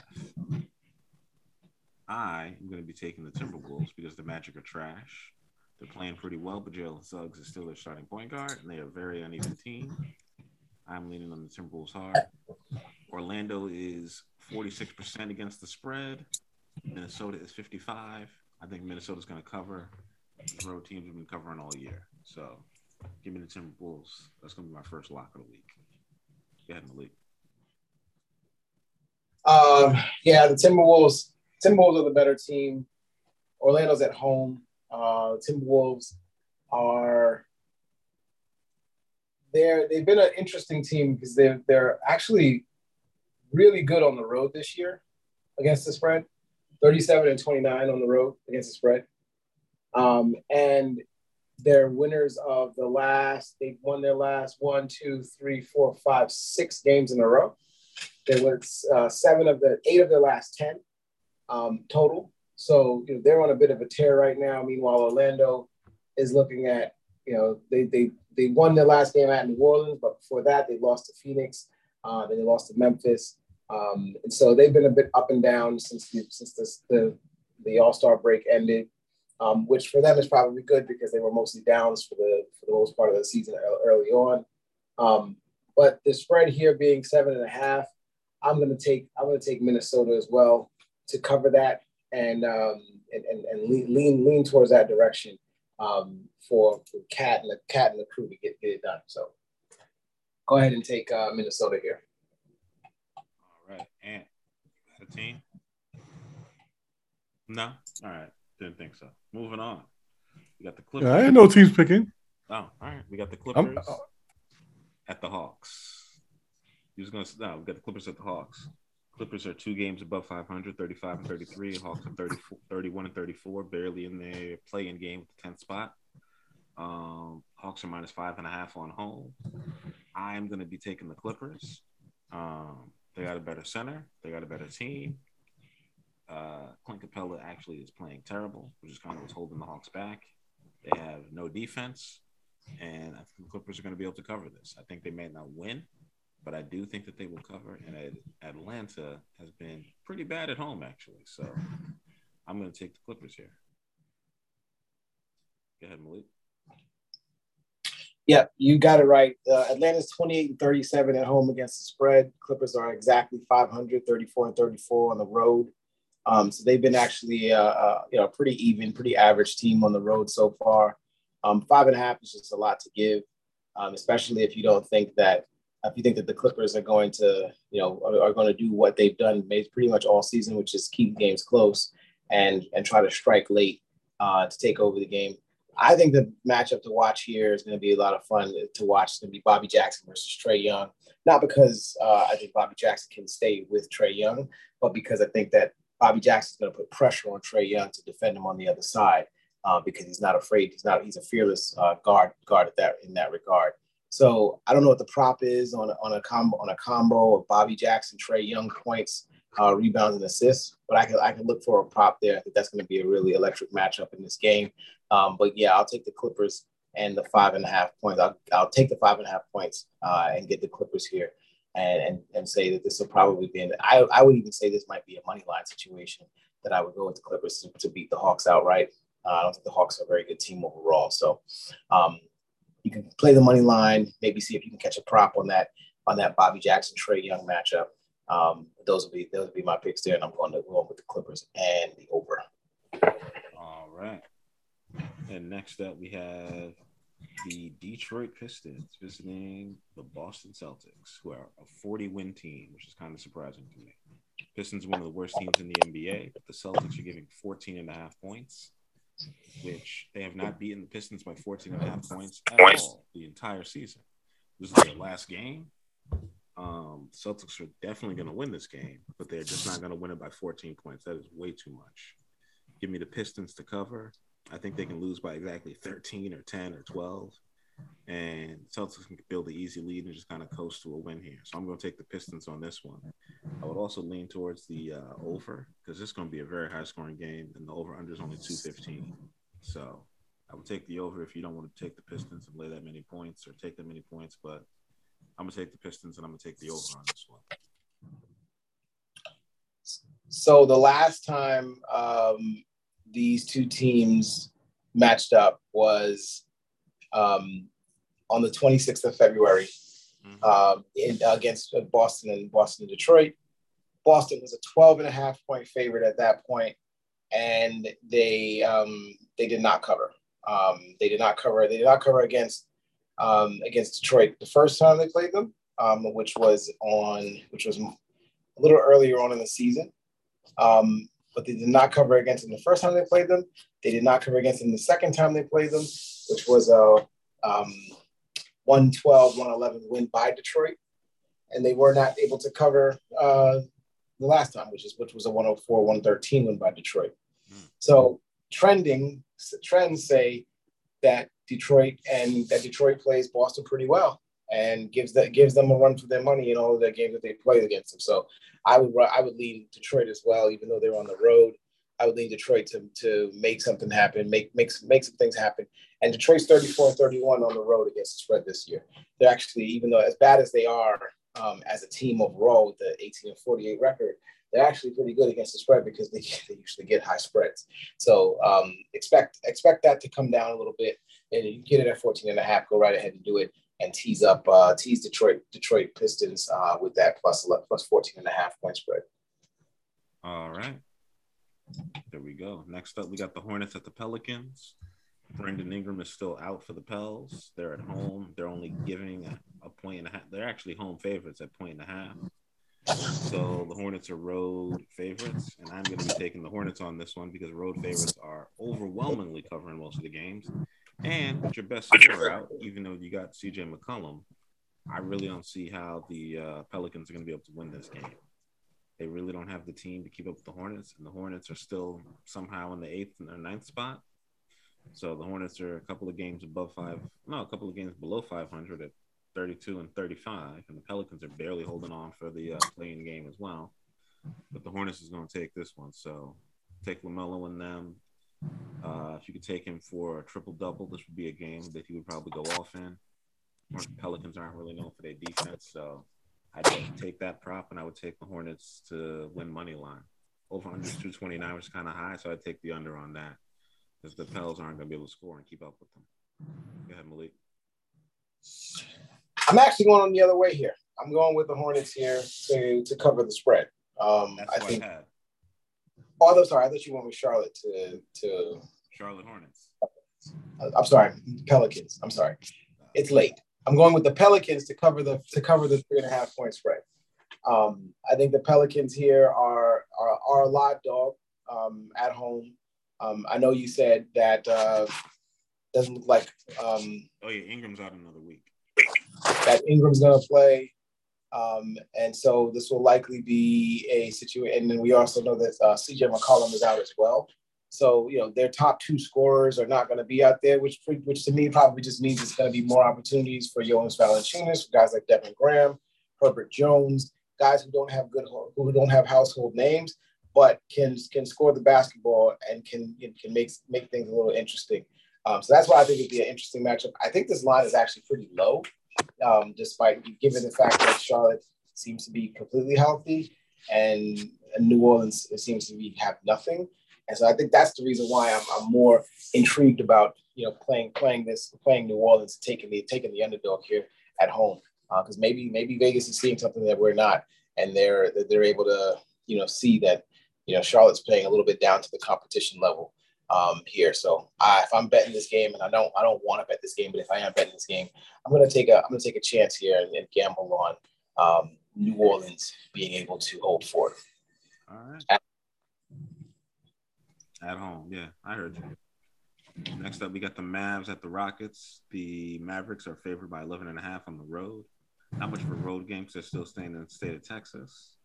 I am going to be taking the Timberwolves because the Magic are trash. They're playing pretty well, but Jalen Suggs is still their starting point guard, and they are a very uneven team. I'm leaning on the Timberwolves hard. Orlando is 46% against the spread. Minnesota is 55. I think Minnesota's going to cover road teams have been covering all year. So give me the Timberwolves. That's gonna be my first lock of the week. Go ahead, Malik. Um, yeah, the Timberwolves. Timberwolves are the better team. Orlando's at home. Uh, Timberwolves are they're they've been an interesting team because they're they're actually really good on the road this year against the spread. 37 and 29 on the road against the spread. Um, and they're winners of the last, they've won their last one, two, three, four, five, six games in a row. They won uh, seven of the eight of their last 10 um, total. So you know, they're on a bit of a tear right now. Meanwhile, Orlando is looking at, you know, they, they, they won their last game at New Orleans, but before that, they lost to Phoenix. Uh, then they lost to Memphis. Um, and so they've been a bit up and down since the, since this, the, the All Star break ended um, which for them is probably good because they were mostly downs for the for the most part of the season early on. Um, but the spread here being seven and a half, I'm to take I'm to take Minnesota as well to cover that and um, and, and, and lean, lean lean towards that direction um, for, for KAT and the Cat and the crew to get, get it done. So go ahead and take uh, Minnesota here. All right, and a team? No, all right, didn't think so. Moving on, we got the Clippers. Yeah, I didn't know teams picking. Oh, all right, we got the Clippers uh, at the Hawks. He was gonna no, we got the Clippers at the Hawks. Clippers are two games above 500, 35 and 33. Hawks are 30, 31 and 34, barely in their play-in game with the 10th spot. Um, Hawks are minus five and a half on home. I'm going to be taking the Clippers. Um, they got a better center. They got a better team. Uh, Clint Capela actually is playing terrible, which is kind of what's holding the Hawks back. They have no defense, and I think the Clippers are going to be able to cover this. I think they may not win, but I do think that they will cover. And Atlanta has been pretty bad at home, actually. So I'm going to take the Clippers here. Go ahead, Malik. Yep, you got it right. Uh, Atlanta's 28 and 37 at home against the spread. Clippers are exactly 500, 34 and 34 on the road. Um, so they've been actually, uh, uh, you know, pretty even, pretty average team on the road so far. Um, five and a half is just a lot to give, um, especially if you don't think that if you think that the Clippers are going to, you know, are, are going to do what they've done pretty much all season, which is keep games close and and try to strike late uh, to take over the game. I think the matchup to watch here is going to be a lot of fun to watch. It's going to be Bobby Jackson versus Trae Young. Not because uh, I think Bobby Jackson can stay with Trae Young, but because I think that Bobby Jackson is going to put pressure on Trae Young to defend him on the other side uh, because he's not afraid. He's not. He's a fearless uh, guard guard at that in that regard. So I don't know what the prop is on on a combo on a combo of Bobby Jackson, Trae Young points, uh, rebounds, and assists. But I can I can look for a prop there. I think that's going to be a really electric matchup in this game. Um, but yeah, I'll take the Clippers and the five and a half points. I'll, I'll take the five and a half points uh, and get the Clippers here. And, and, and say that this will probably be. I, I would even say this might be a money line situation that I would go with the Clippers to, to beat the Hawks outright. Uh, I don't think the Hawks are a very good team overall. So um, you can play the money line, maybe see if you can catch a prop on that on that Bobby Jackson Trae Young matchup. Um, those will be those will be my picks there, and I'm going to go with the Clippers and the over. All right. And next up, we have the Detroit Pistons visiting the Boston Celtics, who are a 40 win team, which is kind of surprising to me. Pistons one of the worst teams in the NBA, but the Celtics are giving 14 and a half points, which they have not beaten the Pistons by 14 and a half points at all the entire season. This is their last game. Um, Celtics are definitely going to win this game, but they're just not going to win it by 14 points. That is way too much. Give me the Pistons to cover. I think they can lose by exactly 13 or 10 or 12. And Celtics can build an easy lead and just kind of coast to a win here. So I'm going to take the Pistons on this one. I would also lean towards the uh, over because is going to be a very high scoring game, and the over under is only 215. So I would take the over if you don't want to take the Pistons and lay that many points or take that many points. But I'm going to take the Pistons and I'm going to take the over on this one. So the last time um, these two teams matched up was um, on the 26th of February mm-hmm. um, in, against Boston and Boston and Detroit. Boston was a 12 and a half point favorite at that point, and they um, they did not cover. Um, they did not cover. They did not cover against um, against Detroit the first time they played them, um, which was on which was a little earlier on in the season. Um, but they did not cover against them the first time they played them. They did not cover against them the second time they played them, which was a um, 112 111 win by Detroit. And they were not able to cover uh, the last time, which is which was a 104 113 win by Detroit. Mm. So trending trends say that Detroit and that Detroit plays Boston pretty well and gives that gives them a run for their money in all of their games that they play against them. So I would I would lean Detroit as well, even though they're on the road. I would lean Detroit to, to make something happen, make make make some things happen. And Detroit's 34 and 31 on the road against the spread this year. They're actually, even though as bad as they are um, as a team overall with the 18 and 48 record, they're actually pretty good against the spread because they, they usually get high spreads. So um, expect expect that to come down a little bit. And you get it at 14 and a half, go right ahead and do it and tease up uh, tease Detroit Detroit Pistons uh, with that plus 11, plus 14 and a half point spread. All right. There we go. Next up, we got the Hornets at the Pelicans. Brandon Ingram is still out for the Pels. They're at home. They're only giving a, a point and a half. They're actually home favorites at point and a half. So the Hornets are road favorites, and I'm going to be taking the Hornets on this one because road favorites are overwhelmingly covering most of the games. And with your best scorer out, even though you got CJ McCollum, I really don't see how the uh, Pelicans are going to be able to win this game. They really don't have the team to keep up with the Hornets, and the Hornets are still somehow in the eighth and their ninth spot. So the Hornets are a couple of games above five, no, a couple of games below 500 at 32 and 35, and the Pelicans are barely holding on for the uh, play-in game as well. But the Hornets is going to take this one, so take LaMelo and them. Uh, if you could take him for a triple double, this would be a game that he would probably go off in. Pelicans aren't really known for their defense, so I'd take that prop, and I would take the Hornets to win money line. Over under 229 was kind of high, so I'd take the under on that because the Pels aren't going to be able to score and keep up with them. Go ahead, Malik. I'm actually going on the other way here. I'm going with the Hornets here to to cover the spread. Um, That's I think. I oh, I'm sorry. I thought you went with Charlotte to to Charlotte Hornets. I'm sorry, Pelicans. I'm sorry. It's late. I'm going with the Pelicans to cover the to cover the three and a half point spread. Um, I think the Pelicans here are are, are a live dog um, at home. Um, I know you said that uh, doesn't look like. Um, oh yeah, Ingram's out another week that Ingram's going to play. Um, and so this will likely be a situation. And then we also know that uh, CJ McCollum is out as well. So, you know, their top two scorers are not going to be out there, which which to me probably just means it's going to be more opportunities for Jonas Valanciunas, for guys like Devin Graham, Herbert Jones, guys who don't have good who don't have household names, but can can score the basketball and can can make make things a little interesting. Um, so that's why I think it'd be an interesting matchup. I think this line is actually pretty low um, despite given the fact that Charlotte seems to be completely healthy and New Orleans seems to be have nothing. And so I think that's the reason why I'm, I'm more intrigued about you know playing playing this playing New Orleans taking the taking the underdog here at home because uh, maybe maybe Vegas is seeing something that we're not and they're they're able to you know see that you know Charlotte's playing a little bit down to the competition level um, here. So I, if I'm betting this game, and I don't I don't want to bet this game, but if I am betting this game, I'm gonna take a I'm gonna take a chance here and, and gamble on um, New Orleans being able to hold forth. All right. At, at home, yeah, I heard you. Next up, we got the Mavs at the Rockets. The Mavericks are favored by 11 and a half on the road. Not much for road games. They're still staying in the state of Texas.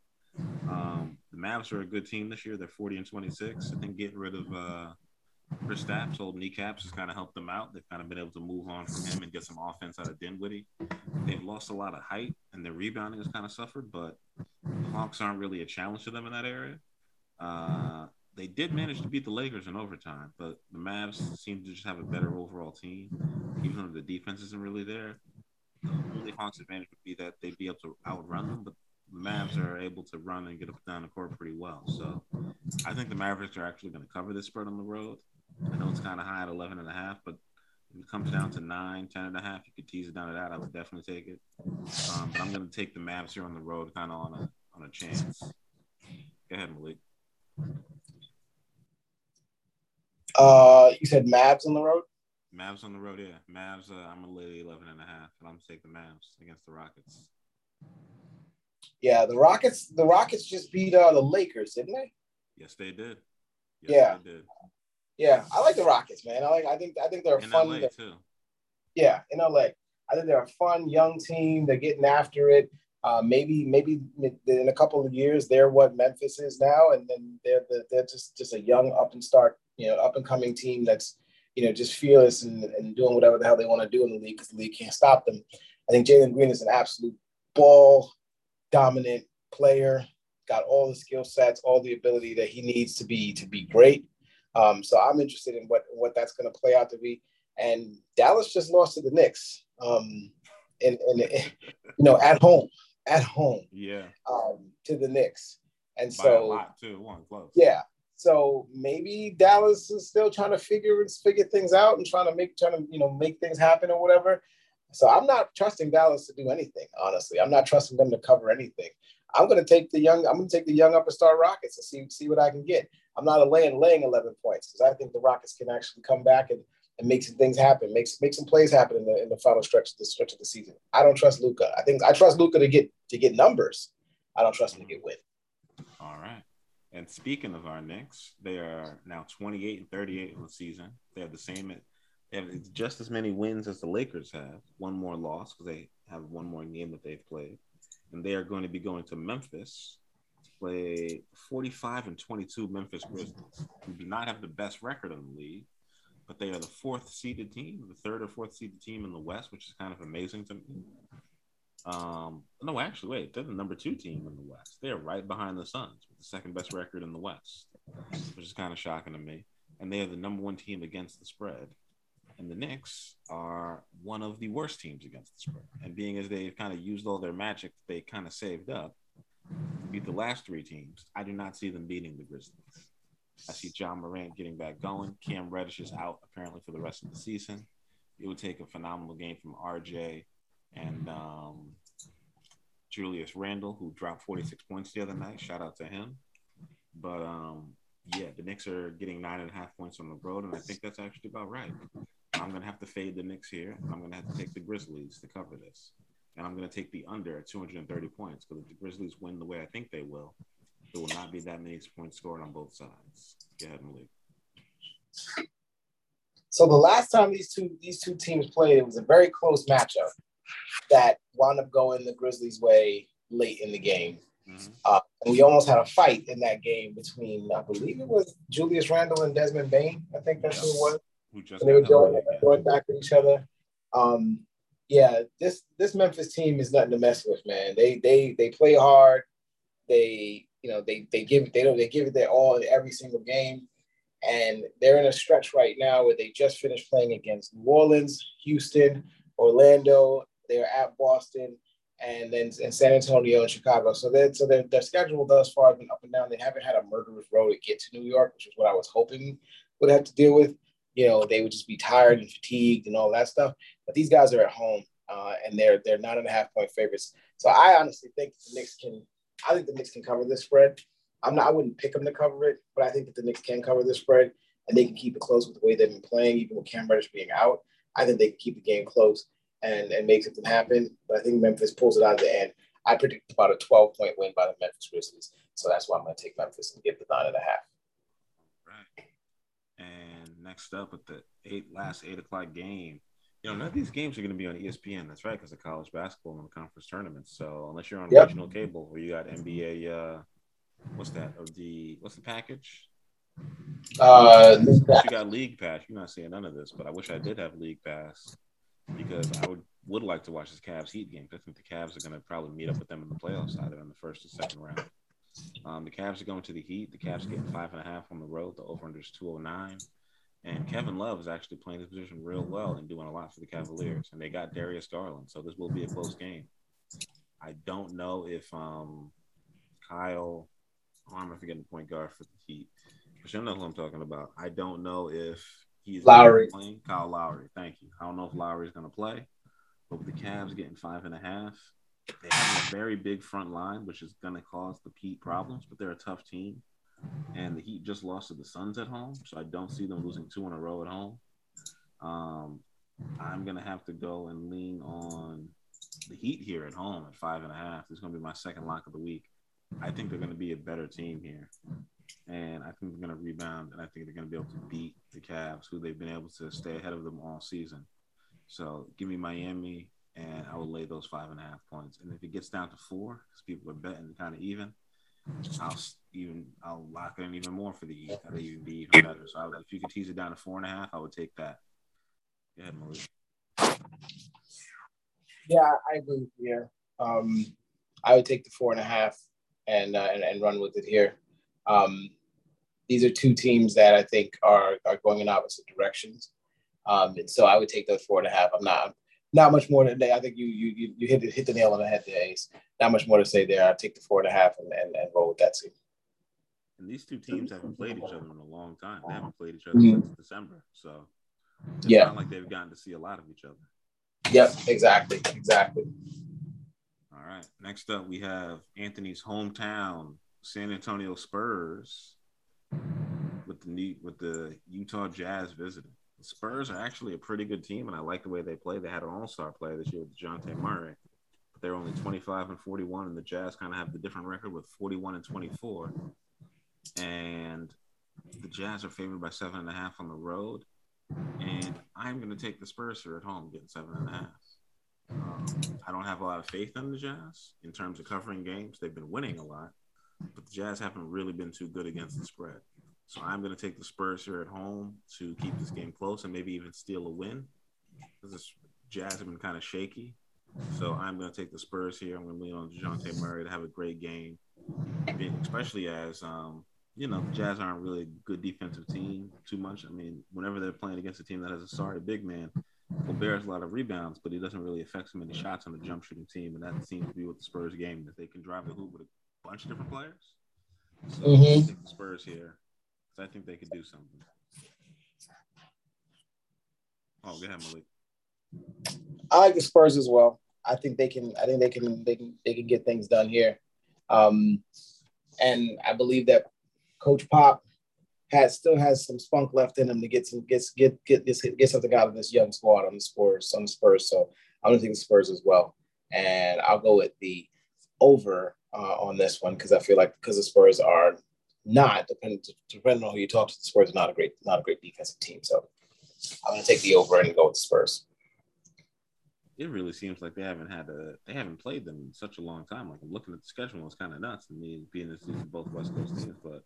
Um, the Mavs are a good team this year. They're 40 and 26. I think getting rid of uh, Kristaps old kneecaps has kind of helped them out. They've kind of been able to move on from him and get some offense out of Dinwiddie. They've lost a lot of height and their rebounding has kind of suffered, but the Hawks aren't really a challenge to them in that area. Uh, they did manage to beat the Lakers in overtime, but the Mavs seem to just have a better overall team, even though the defense isn't really there. The only Hawks' advantage would be that they'd be able to outrun them, but the Mavs are able to run and get up down the court pretty well. So I think the Mavericks are actually going to cover this spread on the road. I know it's kind of high at 11 and a half, but if it comes down to 9, 10 and a half, you could tease it down to that. I would definitely take it. Um, but I'm going to take the Mavs here on the road, kind of on a on a chance. Go ahead, Malik. Uh, you said Mavs on the road. Mavs on the road, yeah. Mavs. Uh, I'm gonna lay 11 and a half, and I'm gonna take the Mavs against the Rockets. Yeah, the Rockets. The Rockets just beat uh, the Lakers, didn't they? Yes, they did. Yes, yeah, they did. Yeah, I like the Rockets, man. I like. I think. I think they're in fun. LA too. Yeah, in LA. I think they're a fun young team. They're getting after it. Uh, maybe, maybe in a couple of years, they're what Memphis is now, and then they're the, they're just just a young up and start, you know, up and coming team that's you know just fearless and, and doing whatever the hell they want to do in the league because the league can't stop them. I think Jalen Green is an absolute ball dominant player, got all the skill sets, all the ability that he needs to be to be great. Um, so I'm interested in what what that's going to play out to be. And Dallas just lost to the Knicks, um, and, and you know at home, at home, yeah, um, to the Knicks. And By so, lot too, one close. Yeah. So maybe Dallas is still trying to figure figure things out and trying to make trying to you know make things happen or whatever. So I'm not trusting Dallas to do anything. Honestly, I'm not trusting them to cover anything. I'm going to take the young. I'm going to take the young upper star Rockets and see see what I can get. I'm not laying laying 11 points because I think the Rockets can actually come back and and make some things happen, makes make some plays happen in the in the final stretch the stretch of the season. I don't trust Luka. I think I trust Luka to get to get numbers. I don't trust him to get win. All right. And speaking of our Knicks, they are now 28 and 38 in the season. They have the same they have just as many wins as the Lakers have, one more loss because they have one more game that they've played. And they are going to be going to Memphis to play 45 and 22 Memphis Grizzlies, who do not have the best record in the league, but they are the fourth seeded team, the third or fourth seeded team in the West, which is kind of amazing to me. Um, no, actually, wait, they're the number two team in the West. They are right behind the Suns with the second best record in the West, which is kind of shocking to me. And they are the number one team against the spread. And the Knicks are one of the worst teams against the spread. And being as they've kind of used all their magic they kind of saved up to beat the last three teams, I do not see them beating the Grizzlies. I see Ja Morant getting back going. Cam Reddish is out apparently for the rest of the season. It would take a phenomenal game from RJ and um, Julius Randle, who dropped 46 points the other night. Shout out to him. But um, yeah, the Knicks are getting nine and a half points on the road, and I think that's actually about right. I'm gonna have to fade the Knicks here. I'm gonna have to take the Grizzlies to cover this, and I'm gonna take the under at 230 points because if the Grizzlies win the way I think they will, there will not be that many points scored on both sides. Go ahead, Malik. So the last time these two these two teams played, it was a very close matchup that wound up going the Grizzlies' way late in the game. Mm-hmm. Uh, and we almost had a fight in that game between, I believe it was Julius Randle and Desmond Bane. I think that's who it was. Who just they were going, going back at each other. Um, yeah, this this Memphis team is nothing to mess with, man. They they they play hard. They you know they they give they don't they give it their all in every single game, and they're in a stretch right now where they just finished playing against New Orleans, Houston, Orlando. They're at Boston, and then in San Antonio and Chicago. So they so their their schedule thus far has been up and down. They haven't had a murderous road to get to New York, which is what I was hoping would have to deal with. You know, they would just be tired and fatigued and all that stuff. But these guys are at home, uh, and they're they're nine and a half point favorites. So I honestly think the Knicks can. I think the Knicks can cover this spread. I'm not. I wouldn't pick them to cover it, but I think that the Knicks can cover this spread, and they can keep it close with the way they've been playing, even with Cam Reddish being out. I think they can keep the game close and, and make something happen. But I think Memphis pulls it out at the end. I predict about a 12 point win by the Memphis Grizzlies. So that's why I'm going to take Memphis and give the nine and a half. Right. And next up with the eight last eight o'clock game, you know, none of these games are going to be on ESPN. That's right, because of college basketball and the conference tournaments. So unless you're on yep. regional cable or you got NBA, uh, what's that? Or the what's the package? Uh, you got League Pass. You're not seeing none of this, but I wish I did have League Pass because I would would like to watch this Cavs Heat game. I think the Cavs are going to probably meet up with them in the playoffs, either in the first or second round. Um, the Cavs are going to the Heat. The Cavs getting five and a half on the road. The over under is two hundred oh nine. And Kevin Love is actually playing his position real well and doing a lot for the Cavaliers. And they got Darius Garland, so this will be a close game. I don't know if um, Kyle, oh, I'm forgetting the point guard for the Heat, but you know who I'm talking about. I don't know if He's Lowry. Playing. Kyle Lowry. Thank you. I don't know if Lowry is going to play, but with the Cavs getting five and a half, they have a very big front line, which is going to cause the Heat problems, but they're a tough team. And the Heat just lost to the Suns at home, so I don't see them losing two in a row at home. Um, I'm going to have to go and lean on the Heat here at home at five and a half. This is going to be my second lock of the week. I think they're going to be a better team here and I think they're going to rebound, and I think they're going to be able to beat the Cavs, who they've been able to stay ahead of them all season. So give me Miami, and I will lay those five and a half points. And if it gets down to four, because people are betting kind of even, I'll even I'll lock in even more for the Heat. That'll even be even better. So if you could tease it down to four and a half, I would take that. Go ahead, Malik. Yeah, I agree you. Um, I would take the four and a half and, uh, and and run with it here. Um, these are two teams that I think are, are going in opposite directions. Um, and so I would take those four and a half. I'm not not much more today. I think you you you hit hit the nail on the head there, Ace. Not much more to say there. I'll take the four and a half and, and, and roll with that team. And these two teams haven't played each other in a long time. They haven't played each other mm-hmm. since December. So it's yeah. not like they've gotten to see a lot of each other. Yep, exactly. Exactly. All right. Next up, we have Anthony's hometown San Antonio Spurs with the new, with the Utah Jazz visiting. The Spurs are actually a pretty good team, and I like the way they play. They had an All Star player this year with Dejounte Murray, but they're only 25 and 41, and the Jazz kind of have the different record with 41 and 24. And the Jazz are favored by seven and a half on the road, and I'm going to take the Spurs here at home, getting seven and a half. Um, I don't have a lot of faith in the Jazz in terms of covering games. They've been winning a lot, but the Jazz haven't really been too good against the spread. So I'm going to take the Spurs here at home to keep this game close and maybe even steal a win. Because the Jazz have been kind of shaky. So I'm going to take the Spurs here. I'm going to lean on DeJounte Murray to have a great game, especially as, um, you know, Jazz aren't really a good defensive team too much. I mean, whenever they're playing against a team that has a sorry big man, Gobert has a lot of rebounds, but he doesn't really affect so many shots on the jump shooting team. And that seems to be what the Spurs game is. They can drive the hoop with a bunch of different players. So mm-hmm. take the Spurs here. I think they could do something. Oh, go ahead, Malik. I like the Spurs as well. I think they can. I think they can. They can. They can get things done here. Um, and I believe that Coach Pop has still has some spunk left in him to get some get get get this get something out of this young squad on the Spurs on the Spurs. So I'm gonna take the Spurs as well, and I'll go with the over uh, on this one because I feel like because the Spurs are not depending depending on who you talk to, the Spurs are not a great not a great defensive team. So I'm gonna take the over and go with the Spurs. It really seems like they haven't had a they haven't played them in such a long time. Like I'm looking at the schedule, it's kind of nuts to me being this season both West Coast teams, but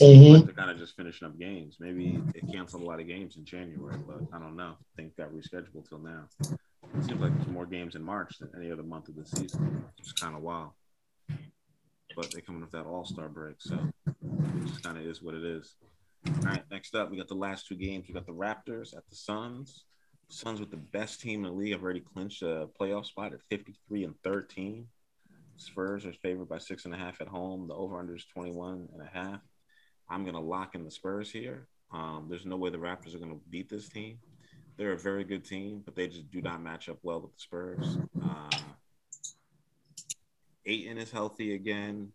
mm-hmm. they're kind of just finishing up games. Maybe they canceled a lot of games in January, but I don't know. Things got rescheduled till now. It seems like there's more games in March than any other month of the season. It's kind of wild but they're coming with that All Star break, so it just kind of is what it is. All right, next up, we got the last two games. We got the Raptors at the Suns. Suns with the best team in the league have already clinched a playoff spot at 53 and 13. Spurs are favored by six and a half at home. The over under is 21 and a half. I'm going to lock in the Spurs here. Um, there's no way the Raptors are going to beat this team. They're a very good team, but they just do not match up well with the Spurs. Uh, Ayton is healthy again.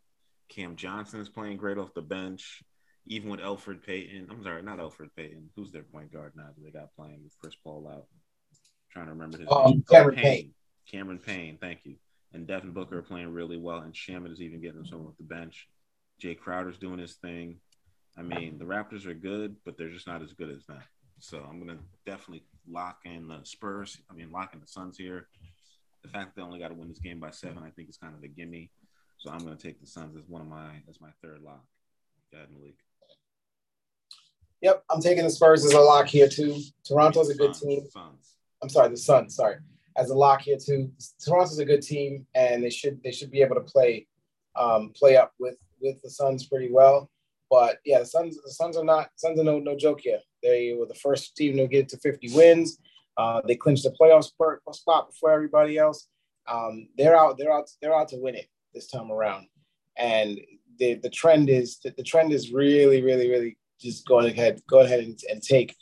Cam Johnson is playing great off the bench. Even with Elfrid Payton, I'm sorry, not Elfrid Payton. Who's their point guard now that they got playing with Chris Paul out? I'm trying to remember his um, name. Cameron Payne. Payne. Cameron Payne, thank you. And Devin Booker are playing really well, and Shamet is even getting some off the bench. Jae Crowder's doing his thing. I mean, the Raptors are good, but they're just not as good as that. So I'm gonna definitely lock in the Spurs. I mean, lock in the Suns here the fact that they only got to win this game by seven, I think, is kind of a gimme. So I'm going to take the Suns as one of my as my third lock. Go ahead, Malik. Yep, I'm taking the Spurs as a lock here too. Toronto's a good team. Suns. I'm sorry, the Suns. Sorry, as a lock here too. Toronto's a good team, and they should they should be able to play um, play up with with the Suns pretty well. But yeah, the Suns the Suns are not Suns are no no joke here. They were the first team to get to 50 wins. Uh, they clinched the playoff spot before everybody else. Um, they're out. They're out. They're out to win it this time around. And the the trend is the trend is really, really, really just going ahead, go ahead and, and take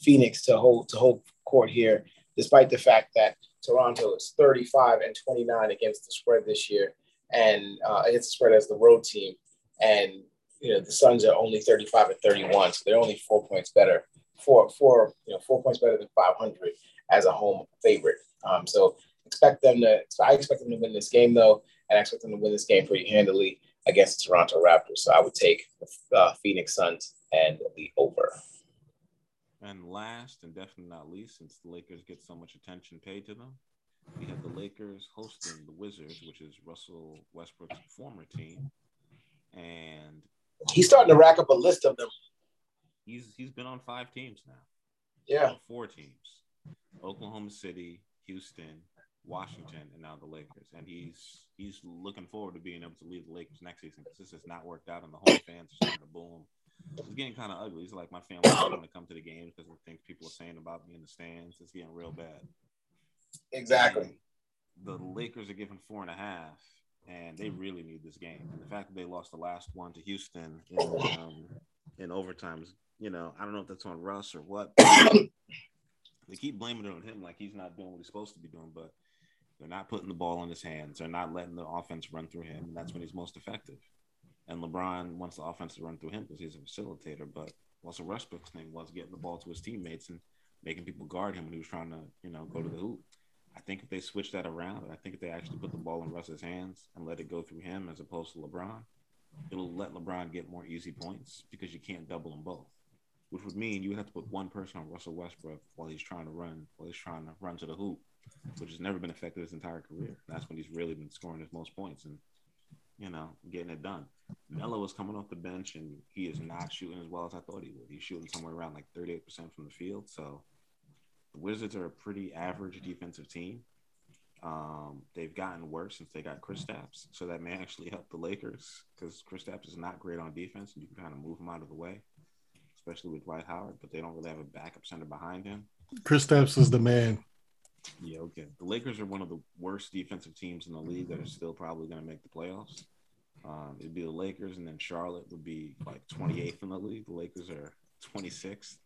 Phoenix to hold to hold court here, despite the fact that Toronto is 35 and 29 against the spread this year, and uh, against the spread as the road team. And you know the Suns are only 35 and 31, so they're only four points better four, four, you know, four points better than 500 as a home favorite. Um, so expect them to. I expect them to win this game though, and I expect them to win this game pretty handily against the Toronto Raptors. So I would take the uh, Phoenix Suns and the over. And last and definitely not least, since the Lakers get so much attention paid to them, we have the Lakers hosting the Wizards, which is Russell Westbrook's former team. And he's starting to rack up a list of them he's he's been on five teams now. Yeah, four teams: Oklahoma City, Houston, Washington, and now the Lakers. And he's he's looking forward to being able to leave the Lakers next season because this has not worked out, and the home fans are starting to boom. It's getting kind of ugly. It's like my family doesn't want to come to the games because of the things people are saying about me in the stands. It's getting real bad. Exactly. And the Lakers are giving four and a half, and they really need this game. And the fact that they lost the last one to Houston in um, in overtime is you know, I don't know if that's on Russ or what. they keep blaming it on him like he's not doing what he's supposed to be doing, but they're not putting the ball in his hands. They're not letting the offense run through him, and that's when he's most effective. And LeBron wants the offense to run through him because he's a facilitator. But Russell Westbrook's thing was getting the ball to his teammates, and making people guard him when he was trying to, you know, go to the hoop. I think if they switch that around, I think if they actually put the ball in Russ's hands and let it go through him as opposed to LeBron, it'll let LeBron get more easy points because you can't double them both. Which would mean you would have to put one person on Russell Westbrook while he's trying to run, while he's trying to run to the hoop, which has never been effective his entire career. That's when he's really been scoring his most points and you know, getting it done. Melo is coming off the bench and he is not shooting as well as I thought he would. He's shooting somewhere around like 38% from the field. So the Wizards are a pretty average defensive team. Um, they've gotten worse since they got Chris Kristaps, so that may actually help the Lakers because Chris Kristaps is not great on defense, and you can kind of move him out of the way, especially with Dwight Howard. But they don't really have a backup center behind him. Kristaps is the man. Yeah, okay. The Lakers are one of the worst defensive teams in the league that are still probably going to make the playoffs. Um, it'd be the Lakers, and then Charlotte would be like 28th in the league. The Lakers are 26th.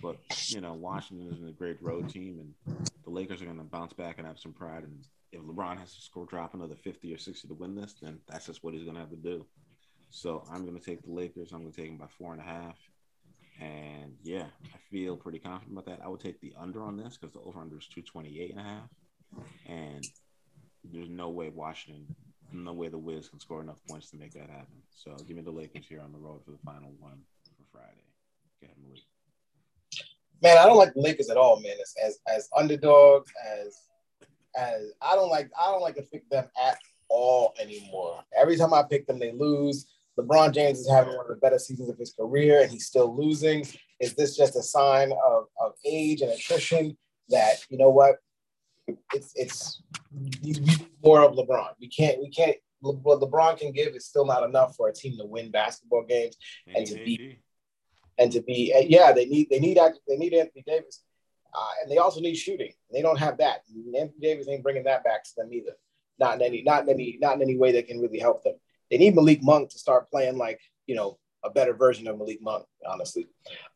But you know, Washington is a great road team, and the Lakers are going to bounce back and have some pride. And if LeBron has to score drop another 50 or 60 to win this, then that's just what he's going to have to do. So I'm going to take the Lakers. I'm going to take them by four and a half. And yeah, I feel pretty confident about that. I would take the under on this because the over under is 228 and a half. And there's no way Washington, no way the Wiz can score enough points to make that happen. So give me the Lakers here on the road for the final one for Friday. Go ahead, Malik. Man, I don't like the Lakers at all, man. As as, as underdogs, as as I don't like I don't like to pick them at all anymore. Every time I pick them, they lose. LeBron James is having one of the better seasons of his career and he's still losing. Is this just a sign of, of age and attrition that, you know what, it's, it's more of LeBron. We can't, we can't, what LeBron can give is still not enough for a team to win basketball games and to be, and to be, yeah, they need, they need, they need Anthony Davis. Uh, and they also need shooting. They don't have that. Anthony Davis ain't bringing that back to them either. Not in any, not in any, not in any way that can really help them. They need Malik Monk to start playing like, you know, a better version of Malik Monk, honestly.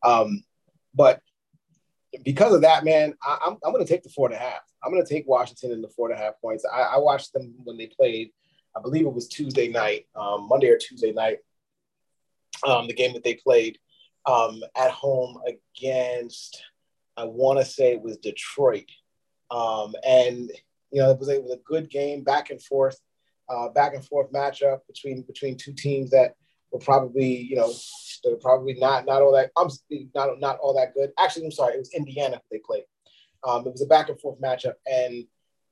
Um, but because of that, man, I, am I'm, I'm going to take the four and a half. I'm going to take Washington in the four and a half points. I, I watched them when they played, I believe it was Tuesday night, um, Monday or Tuesday night, um, the game that they played um, at home against, I want to say it was Detroit. Um, and, you know, it was, it was a good game back and forth uh, back and forth matchup between between two teams that were probably you know they're probably not not all that I'm not not all that good. Actually, I'm sorry, it was Indiana they played. Um, it was a back and forth matchup, and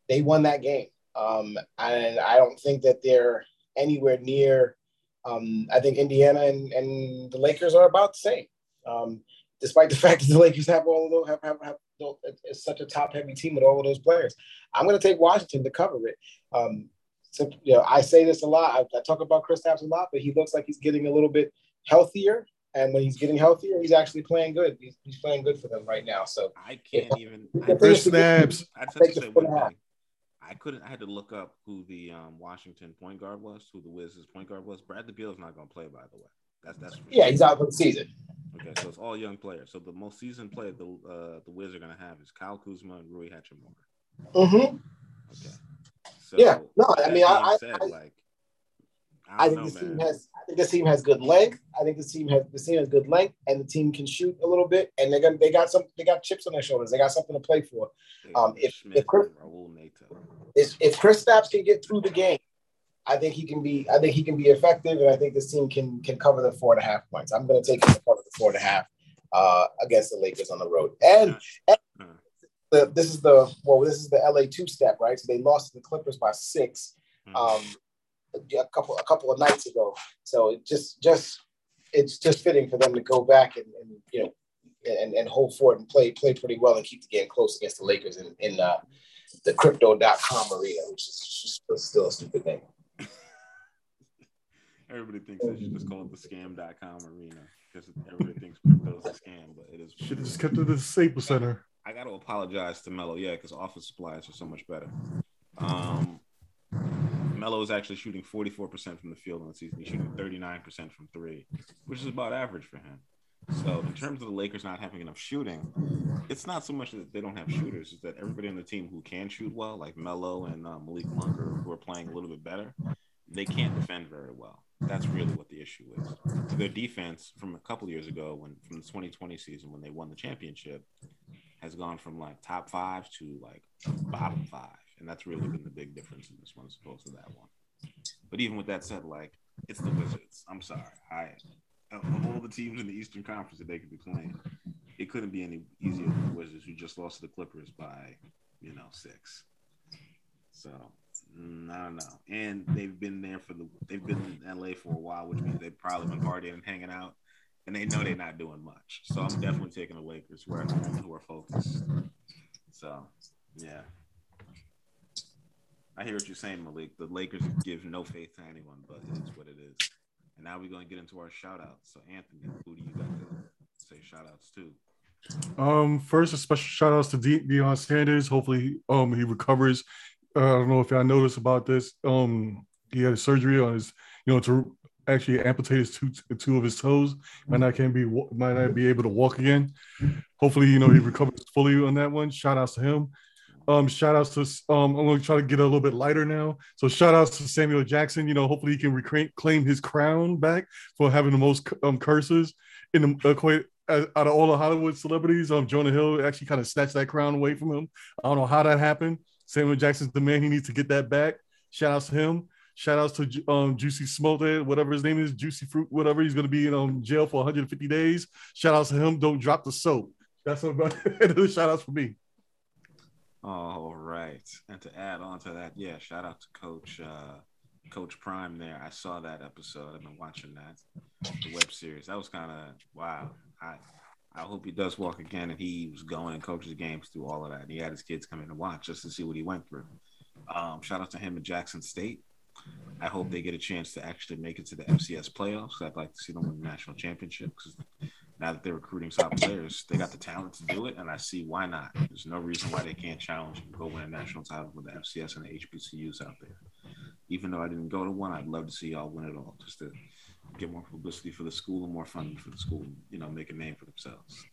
they won that game. Um, and I don't think that they're anywhere near. Um, I think Indiana and, and the Lakers are about the same, um, despite the fact that the Lakers have all of those have, have, have it's such a top heavy team with all of those players. I'm going to take Washington to cover it. Um, you know, I say this a lot. I, I talk about Kristaps a lot, but he looks like he's getting a little bit healthier. And when he's getting healthier, he's actually playing good. He's, he's playing good for them right now. So I can't if, even. Kristaps. I, I couldn't. I had to look up who the um, Washington point guard was, who the Wizards point guard was. Bradley Beal is not going to play, by the way. That's that's. Yeah, he's out for the season. Okay, so it's all young players. So the most seasoned player the uh, the Wizards are going to have is Kyle Kuzma and Rui Hachimura. Mm-hmm. Okay. So yeah, no, I mean, I, said, I, like, I, I think know, this man. team has. I think this team has good length. I think this team has this team has good length, and the team can shoot a little bit. And they're gonna they got some they got chips on their shoulders. They got something to play for. Um, if if Chris, if, if Kristaps can get through the game, I think he can be. I think he can be effective, and I think this team can can cover the four and a half points. I'm going to take him to cover the four and a half uh, against the Lakers on the road. And, and the this is the well, this is the LA two step, right? So they lost to the Clippers by 6 mm-hmm. um, a couple a couple of nights ago. So it just just it's just fitting for them to go back and, and you know and, and hold forward and play play pretty well and keep the game close against the Lakers in, in uh, the crypto.com arena, which is just still a stupid name. Everybody thinks they should just call it the scam.com arena because everybody thinks crypto is a scam, but it is. Should have just kept it at the Staples Center. I got to apologize to Melo, yeah, because office supplies are so much better. Um, Melo is actually shooting 44% from the field in the season. He's shooting 39% from three, which is about average for him. So, in terms of the Lakers not having enough shooting, it's not so much that they don't have shooters; it's that everybody on the team who can shoot well, like Melo and uh, Malik Monk, who are playing a little bit better, they can't defend very well. That's really what the issue is. Their defense from a couple years ago, when from the 2020 season when they won the championship, has gone from like top five to like bottom five, and that's really been the big difference in this one as opposed to that one. But even with that said, like it's the Wizards. I'm sorry, I of all the teams in the Eastern Conference that they could be playing, it couldn't be any easier than the Wizards, who just lost to the Clippers by you know six. So mm, I don't know. And they've been there for the they've been in LA for a while, which means they've probably been partying and hanging out and they know they're not doing much. So I'm definitely taking the Lakers who are who are focused. So yeah. I hear what you're saying, Malik. The Lakers give no faith to anyone, but it is what it is. And now we're going to get into our shout outs. So, Anthony, who do you got to say shout outs to? Um, first, a special shout outs to De- Deion Sanders. Hopefully, um, he recovers. Uh, I don't know if y'all noticed about this. Um, he had a surgery on his, you know, to actually amputated two two of his toes. Might not can be might not be able to walk again. Hopefully, you know he recovers fully on that one. Shout outs to him. Um, shout outs to um, I'm gonna try to get a little bit lighter now. So shout outs to Samuel Jackson. You know, hopefully he can reclaim his crown back for having the most um curses in the uh, quite out of all the Hollywood celebrities. Um, Jonah Hill actually kind of snatched that crown away from him. I don't know how that happened. Samuel Jackson's the man. He needs to get that back. Shout outs to him. Shout outs to um, Jussie Smollett, whatever his name is, Juicy Fruit, whatever. He's going to be in um, jail for 150 days. Shout outs to him. Don't drop the soap. That's what about shout outs for me. All right. And to add on to that, yeah, shout out to Coach uh, Coach Prime there. I saw that episode. I've been watching that the web series. That was kind of wow. I I hope he does walk again and he was going and coaches games through all of that. And he had his kids come in and watch just to see what he went through. Um, shout out to him at Jackson State. I hope they get a chance to actually make it to the FCS playoffs. I'd like to see them win the national championship because now that they're recruiting top players, they got the talent to do it, and I see why not. There's no reason why they can't challenge and go win a national title with the FCS and the HBCUs out there. Even though I didn't go to one, I'd love to see y'all win it all, just to get more publicity for the school and more funding for the school. You know, make a name for themselves.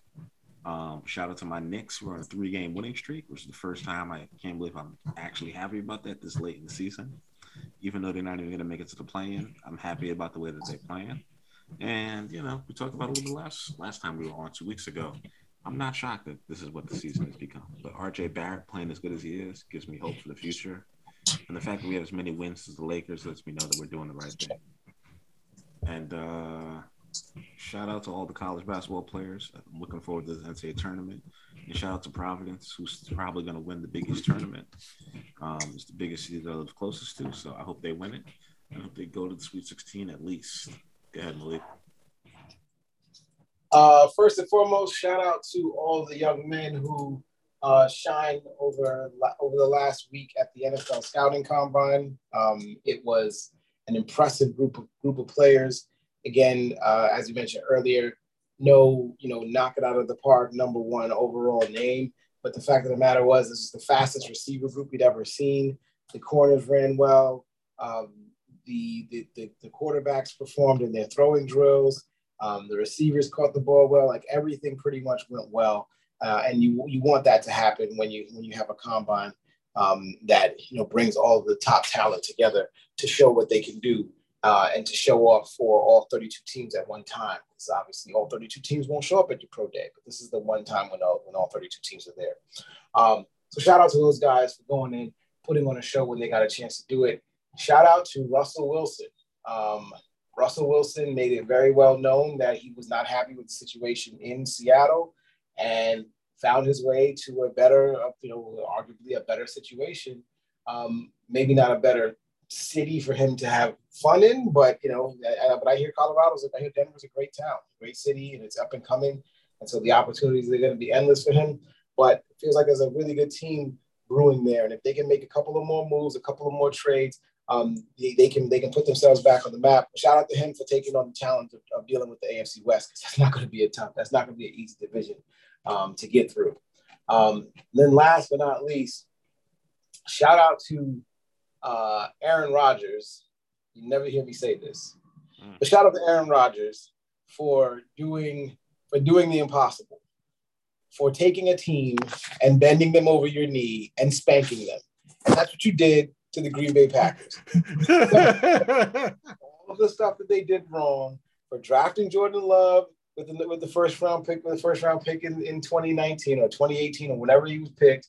Um, shout out to my Knicks. We're on a three-game winning streak, which is the first time I can't believe I'm actually happy about that this late in the season even though they're not even going to make it to the play-in. I'm happy about the way that they're playing. And you know, we talked about a little bit last last time we were on two weeks ago. I'm not shocked that this is what the season has become. But RJ Barrett playing as good as he is gives me hope for the future. And the fact that we have as many wins as the Lakers lets me know that we're doing the right thing. And uh, shout out to all the college basketball players. I'm looking forward to the NCAA tournament. And shout out to Providence, who's probably going to win the biggest tournament. Um, it's the biggest city that I live closest to, so I hope they win it. I hope they go to the Sweet 16 at least. Go ahead, Malik. Uh, first and foremost, shout out to all the young men who uh, shined over over the last week at the NFL Scouting Combine. Um, it was an impressive group of group of players. Again, uh, as you mentioned earlier, no, you know, knock it out of the park, number one overall name. But the fact of the matter was, this is the fastest receiver group we'd ever seen. The corners ran well. Um, the, the, the, the, quarterbacks performed in their throwing drills. Um, the receivers caught the ball well. Like everything pretty much went well. Uh, and you you want that to happen when you when you have a combine um, that you know brings all the top talent together to show what they can do uh, and to show off for all 32 teams at one time. Because obviously, all 32 teams won't show up at your pro day, but this is the one time when all, when all 32 teams are there. Um, so, shout out to those guys for going in, putting on a show when they got a chance to do it. Shout out to Russell Wilson. Um, Russell Wilson made it very well known that he was not happy with the situation in Seattle and found his way to a better, you know, arguably a better situation. Um, maybe not a better city for him to have fun in. But you know, but I hear Colorado's, I hear Denver's a great town, great city, and it's up and coming. And so the opportunities are going to be endless for him. But it feels like there's a really good team brewing there, and if they can make a couple of more moves, a couple of more trades, um, they, they, can they can put themselves back on the map. Shout out to him for taking on the challenge of, of dealing with the AFC West because that's not going to be a tough. That's not going to be an easy division um, to get through. Um, then last but not least, shout out to uh, Aaron Rodgers. You never hear me say this, mm. but shout out to Aaron Rodgers for doing for doing the impossible, for taking a team and bending them over your knee and spanking them, and that's what you did to the Green Bay Packers. All of the stuff that they did wrong for drafting Jordan Love with the, with the first round pick, with the first round pick in, in 2019 or 2018 or whenever he was picked,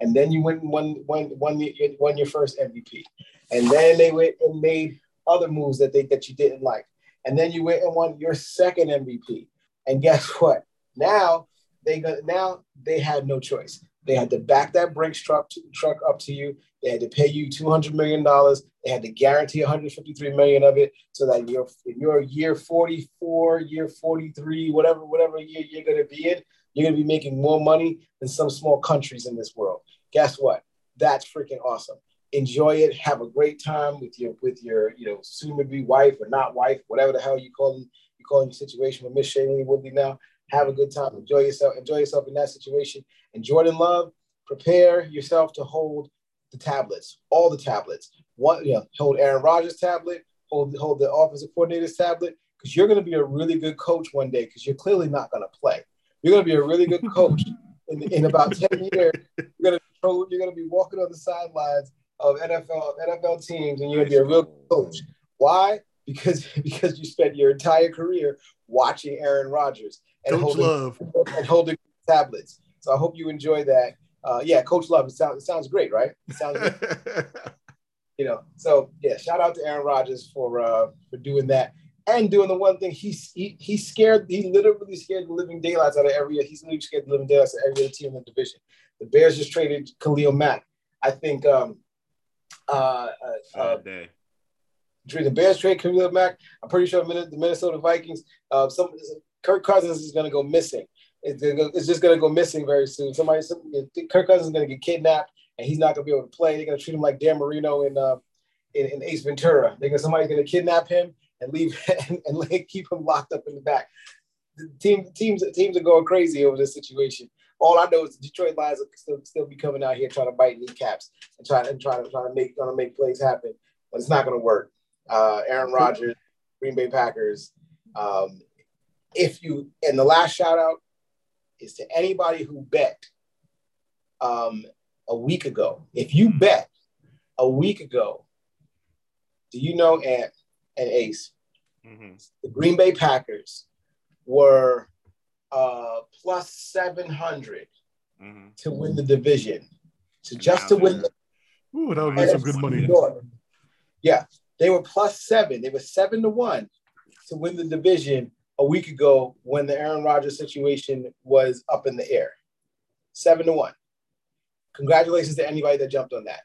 and then you went and won won won, won your first MVP, and then they went and made other moves that they that you didn't like, and then you went and won your second MVP, and guess what? Now they got now they had no choice. They had to back that Brinks truck to, truck up to you. They had to pay you two hundred million dollars. They had to guarantee one hundred fifty three million of it, so that your in your year forty four, year forty three, whatever whatever year you're going to be in, you're going to be making more money than some small countries in this world. Guess what? That's freaking awesome. Enjoy it. Have a great time with your with your you know soon to be wife or not wife, whatever the hell you call you call your situation with Miss Shailene Woodley now. Have a good time. Enjoy yourself. Enjoy yourself in that situation. And Jordan Love, prepare yourself to hold the tablets, all the tablets. One, you know, hold Aaron Rodgers' tablet, hold hold the offensive coordinator's tablet, because you're going to be a really good coach one day. Because you're clearly not going to play. You're going to be a really good coach in, in about ten years. You're going to you're to be walking on the sidelines of NFL of NFL teams, and you're going to be a real coach. Why? Because because you spent your entire career watching Aaron Rodgers and Coach holding, Love and holding tablets. So I hope you enjoy that. Uh, yeah, Coach Love. It sounds it sounds great, right? It sounds you know. So yeah, shout out to Aaron Rodgers for uh, for doing that and doing the one thing he, he he scared he literally scared the living daylights out of every he's literally scared the living daylights out of every other team in the division. The Bears just traded Khalil Mack. I think um uh, uh, uh. The Bears trade Khalil Mack. I'm pretty sure the Minnesota Vikings. Uh, some Kirk Cousins is going to go missing. It's, it's just going to go missing very soon. Somebody, some, Kirk Cousins is going to get kidnapped, and he's not going to be able to play. They're going to treat him like Dan Marino in, uh, in, in Ace Ventura. They're gonna, somebody's going to kidnap him and leave and, and keep him locked up in the back. The team, teams, teams are going crazy over this situation. All I know is the Detroit Lions will still, still be coming out here trying to bite kneecaps and trying and trying to trying to make trying to make plays happen, but it's not going to work. Uh, Aaron Rodgers, Green Bay Packers. Um, if you and the last shout out is to anybody who bet um, a week ago. If you bet a week ago, do you know Ant and Ace, mm-hmm. the Green Bay Packers were uh, plus 700 mm-hmm. to win the division. So just to win the Ooh, that would be some good money. Yeah, they were plus seven. They were seven to one to win the division a week ago when the Aaron Rodgers situation was up in the air. Seven to one. Congratulations to anybody that jumped on that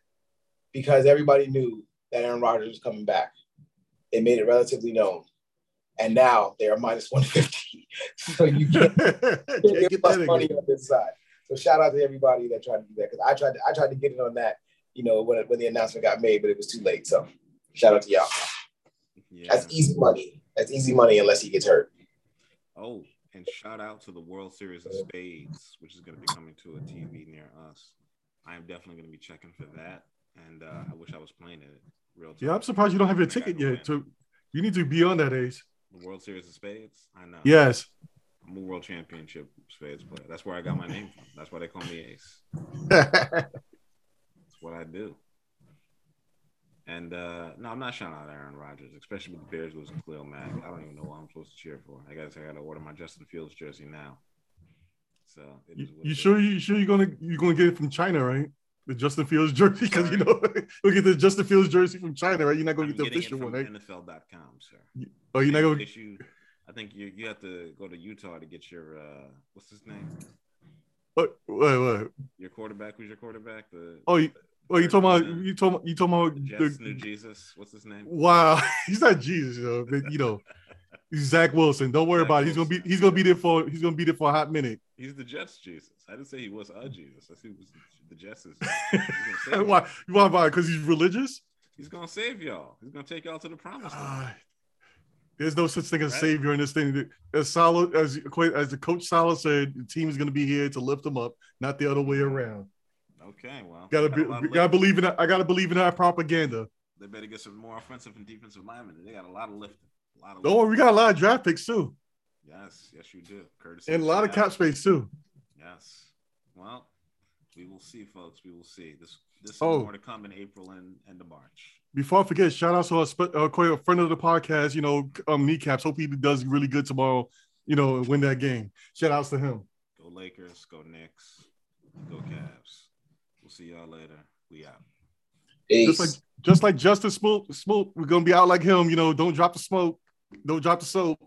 because everybody knew that Aaron Rodgers was coming back. They made it relatively known. And now they are minus 150. so you can't, get plus money on this side. So shout out to everybody that tried to do that because I tried to, I tried to get it on that, you know, when, when the announcement got made, but it was too late. So shout out to y'all. Yeah. That's easy money. That's easy money unless he gets hurt. Oh, and shout out to the World Series of Spades, which is going to be coming to a TV near us. I am definitely going to be checking for that, and uh, I wish I was playing it real. Yeah, I'm surprised you don't have your ticket yet. To you need to be on that, Ace. The World Series of Spades. I know. Yes. I'm a World Championship Spades player. That's where I got my name from. That's why they call me Ace. That's what I do. And uh, no, I'm not shouting out Aaron Rodgers, especially with the Bears losing Khalil Mack. I don't even know what I'm supposed to cheer for. I guess I got to order my Justin Fields jersey now. So you, you sure you sure you're gonna you're gonna get it from China, right? The Justin Fields jersey because you know you'll get the Justin Fields jersey from China, right? You're not gonna I'm get the official one, right? NFL.com, sir. Oh, you're not gonna issue. I think you you have to go to Utah to get your uh what's his name? What? What? what? Your quarterback? Who's your quarterback? The oh, well, you talking about you talking you talking about the, new Jesus? What's his name? Wow, he's not Jesus, you know. But, you know, Zach Wilson. Don't worry Zach about it. He's gonna be he's gonna be there for he's gonna be there for a hot minute. He's the Jets Jesus. I didn't say he was a Jesus. I said he was the Jets. Why? Why? Why? Because he's religious. He's gonna save y'all. He's gonna take y'all to the promised land. Uh, there's no such thing as right. savior in this thing. As Saleh, as as the coach Saleh said, the team is going to be here to lift them up, not the other way around. Okay, well, gotta be, gotta believe in. I gotta believe in our propaganda. They better get some more offensive and defensive linemen. They got a lot of lifting. A lot of. Oh, we got a lot of draft picks too. Yes, yes, you do. Courtesy and a lot of cap space too. Yes. Well, we will see, folks. We will see. This this oh. more to come in April and end of March. Before I forget, shout out to a, a friend of the podcast. You know, um, kneecaps. Hope he does really good tomorrow you know, and win that game. Shout outs to him. Go Lakers, go Knicks, go Cavs. We'll see y'all later. We out. Peace. Just like just like Justin Smoke, Smoke, we're gonna be out like him. You know, don't drop the smoke, don't drop the soap.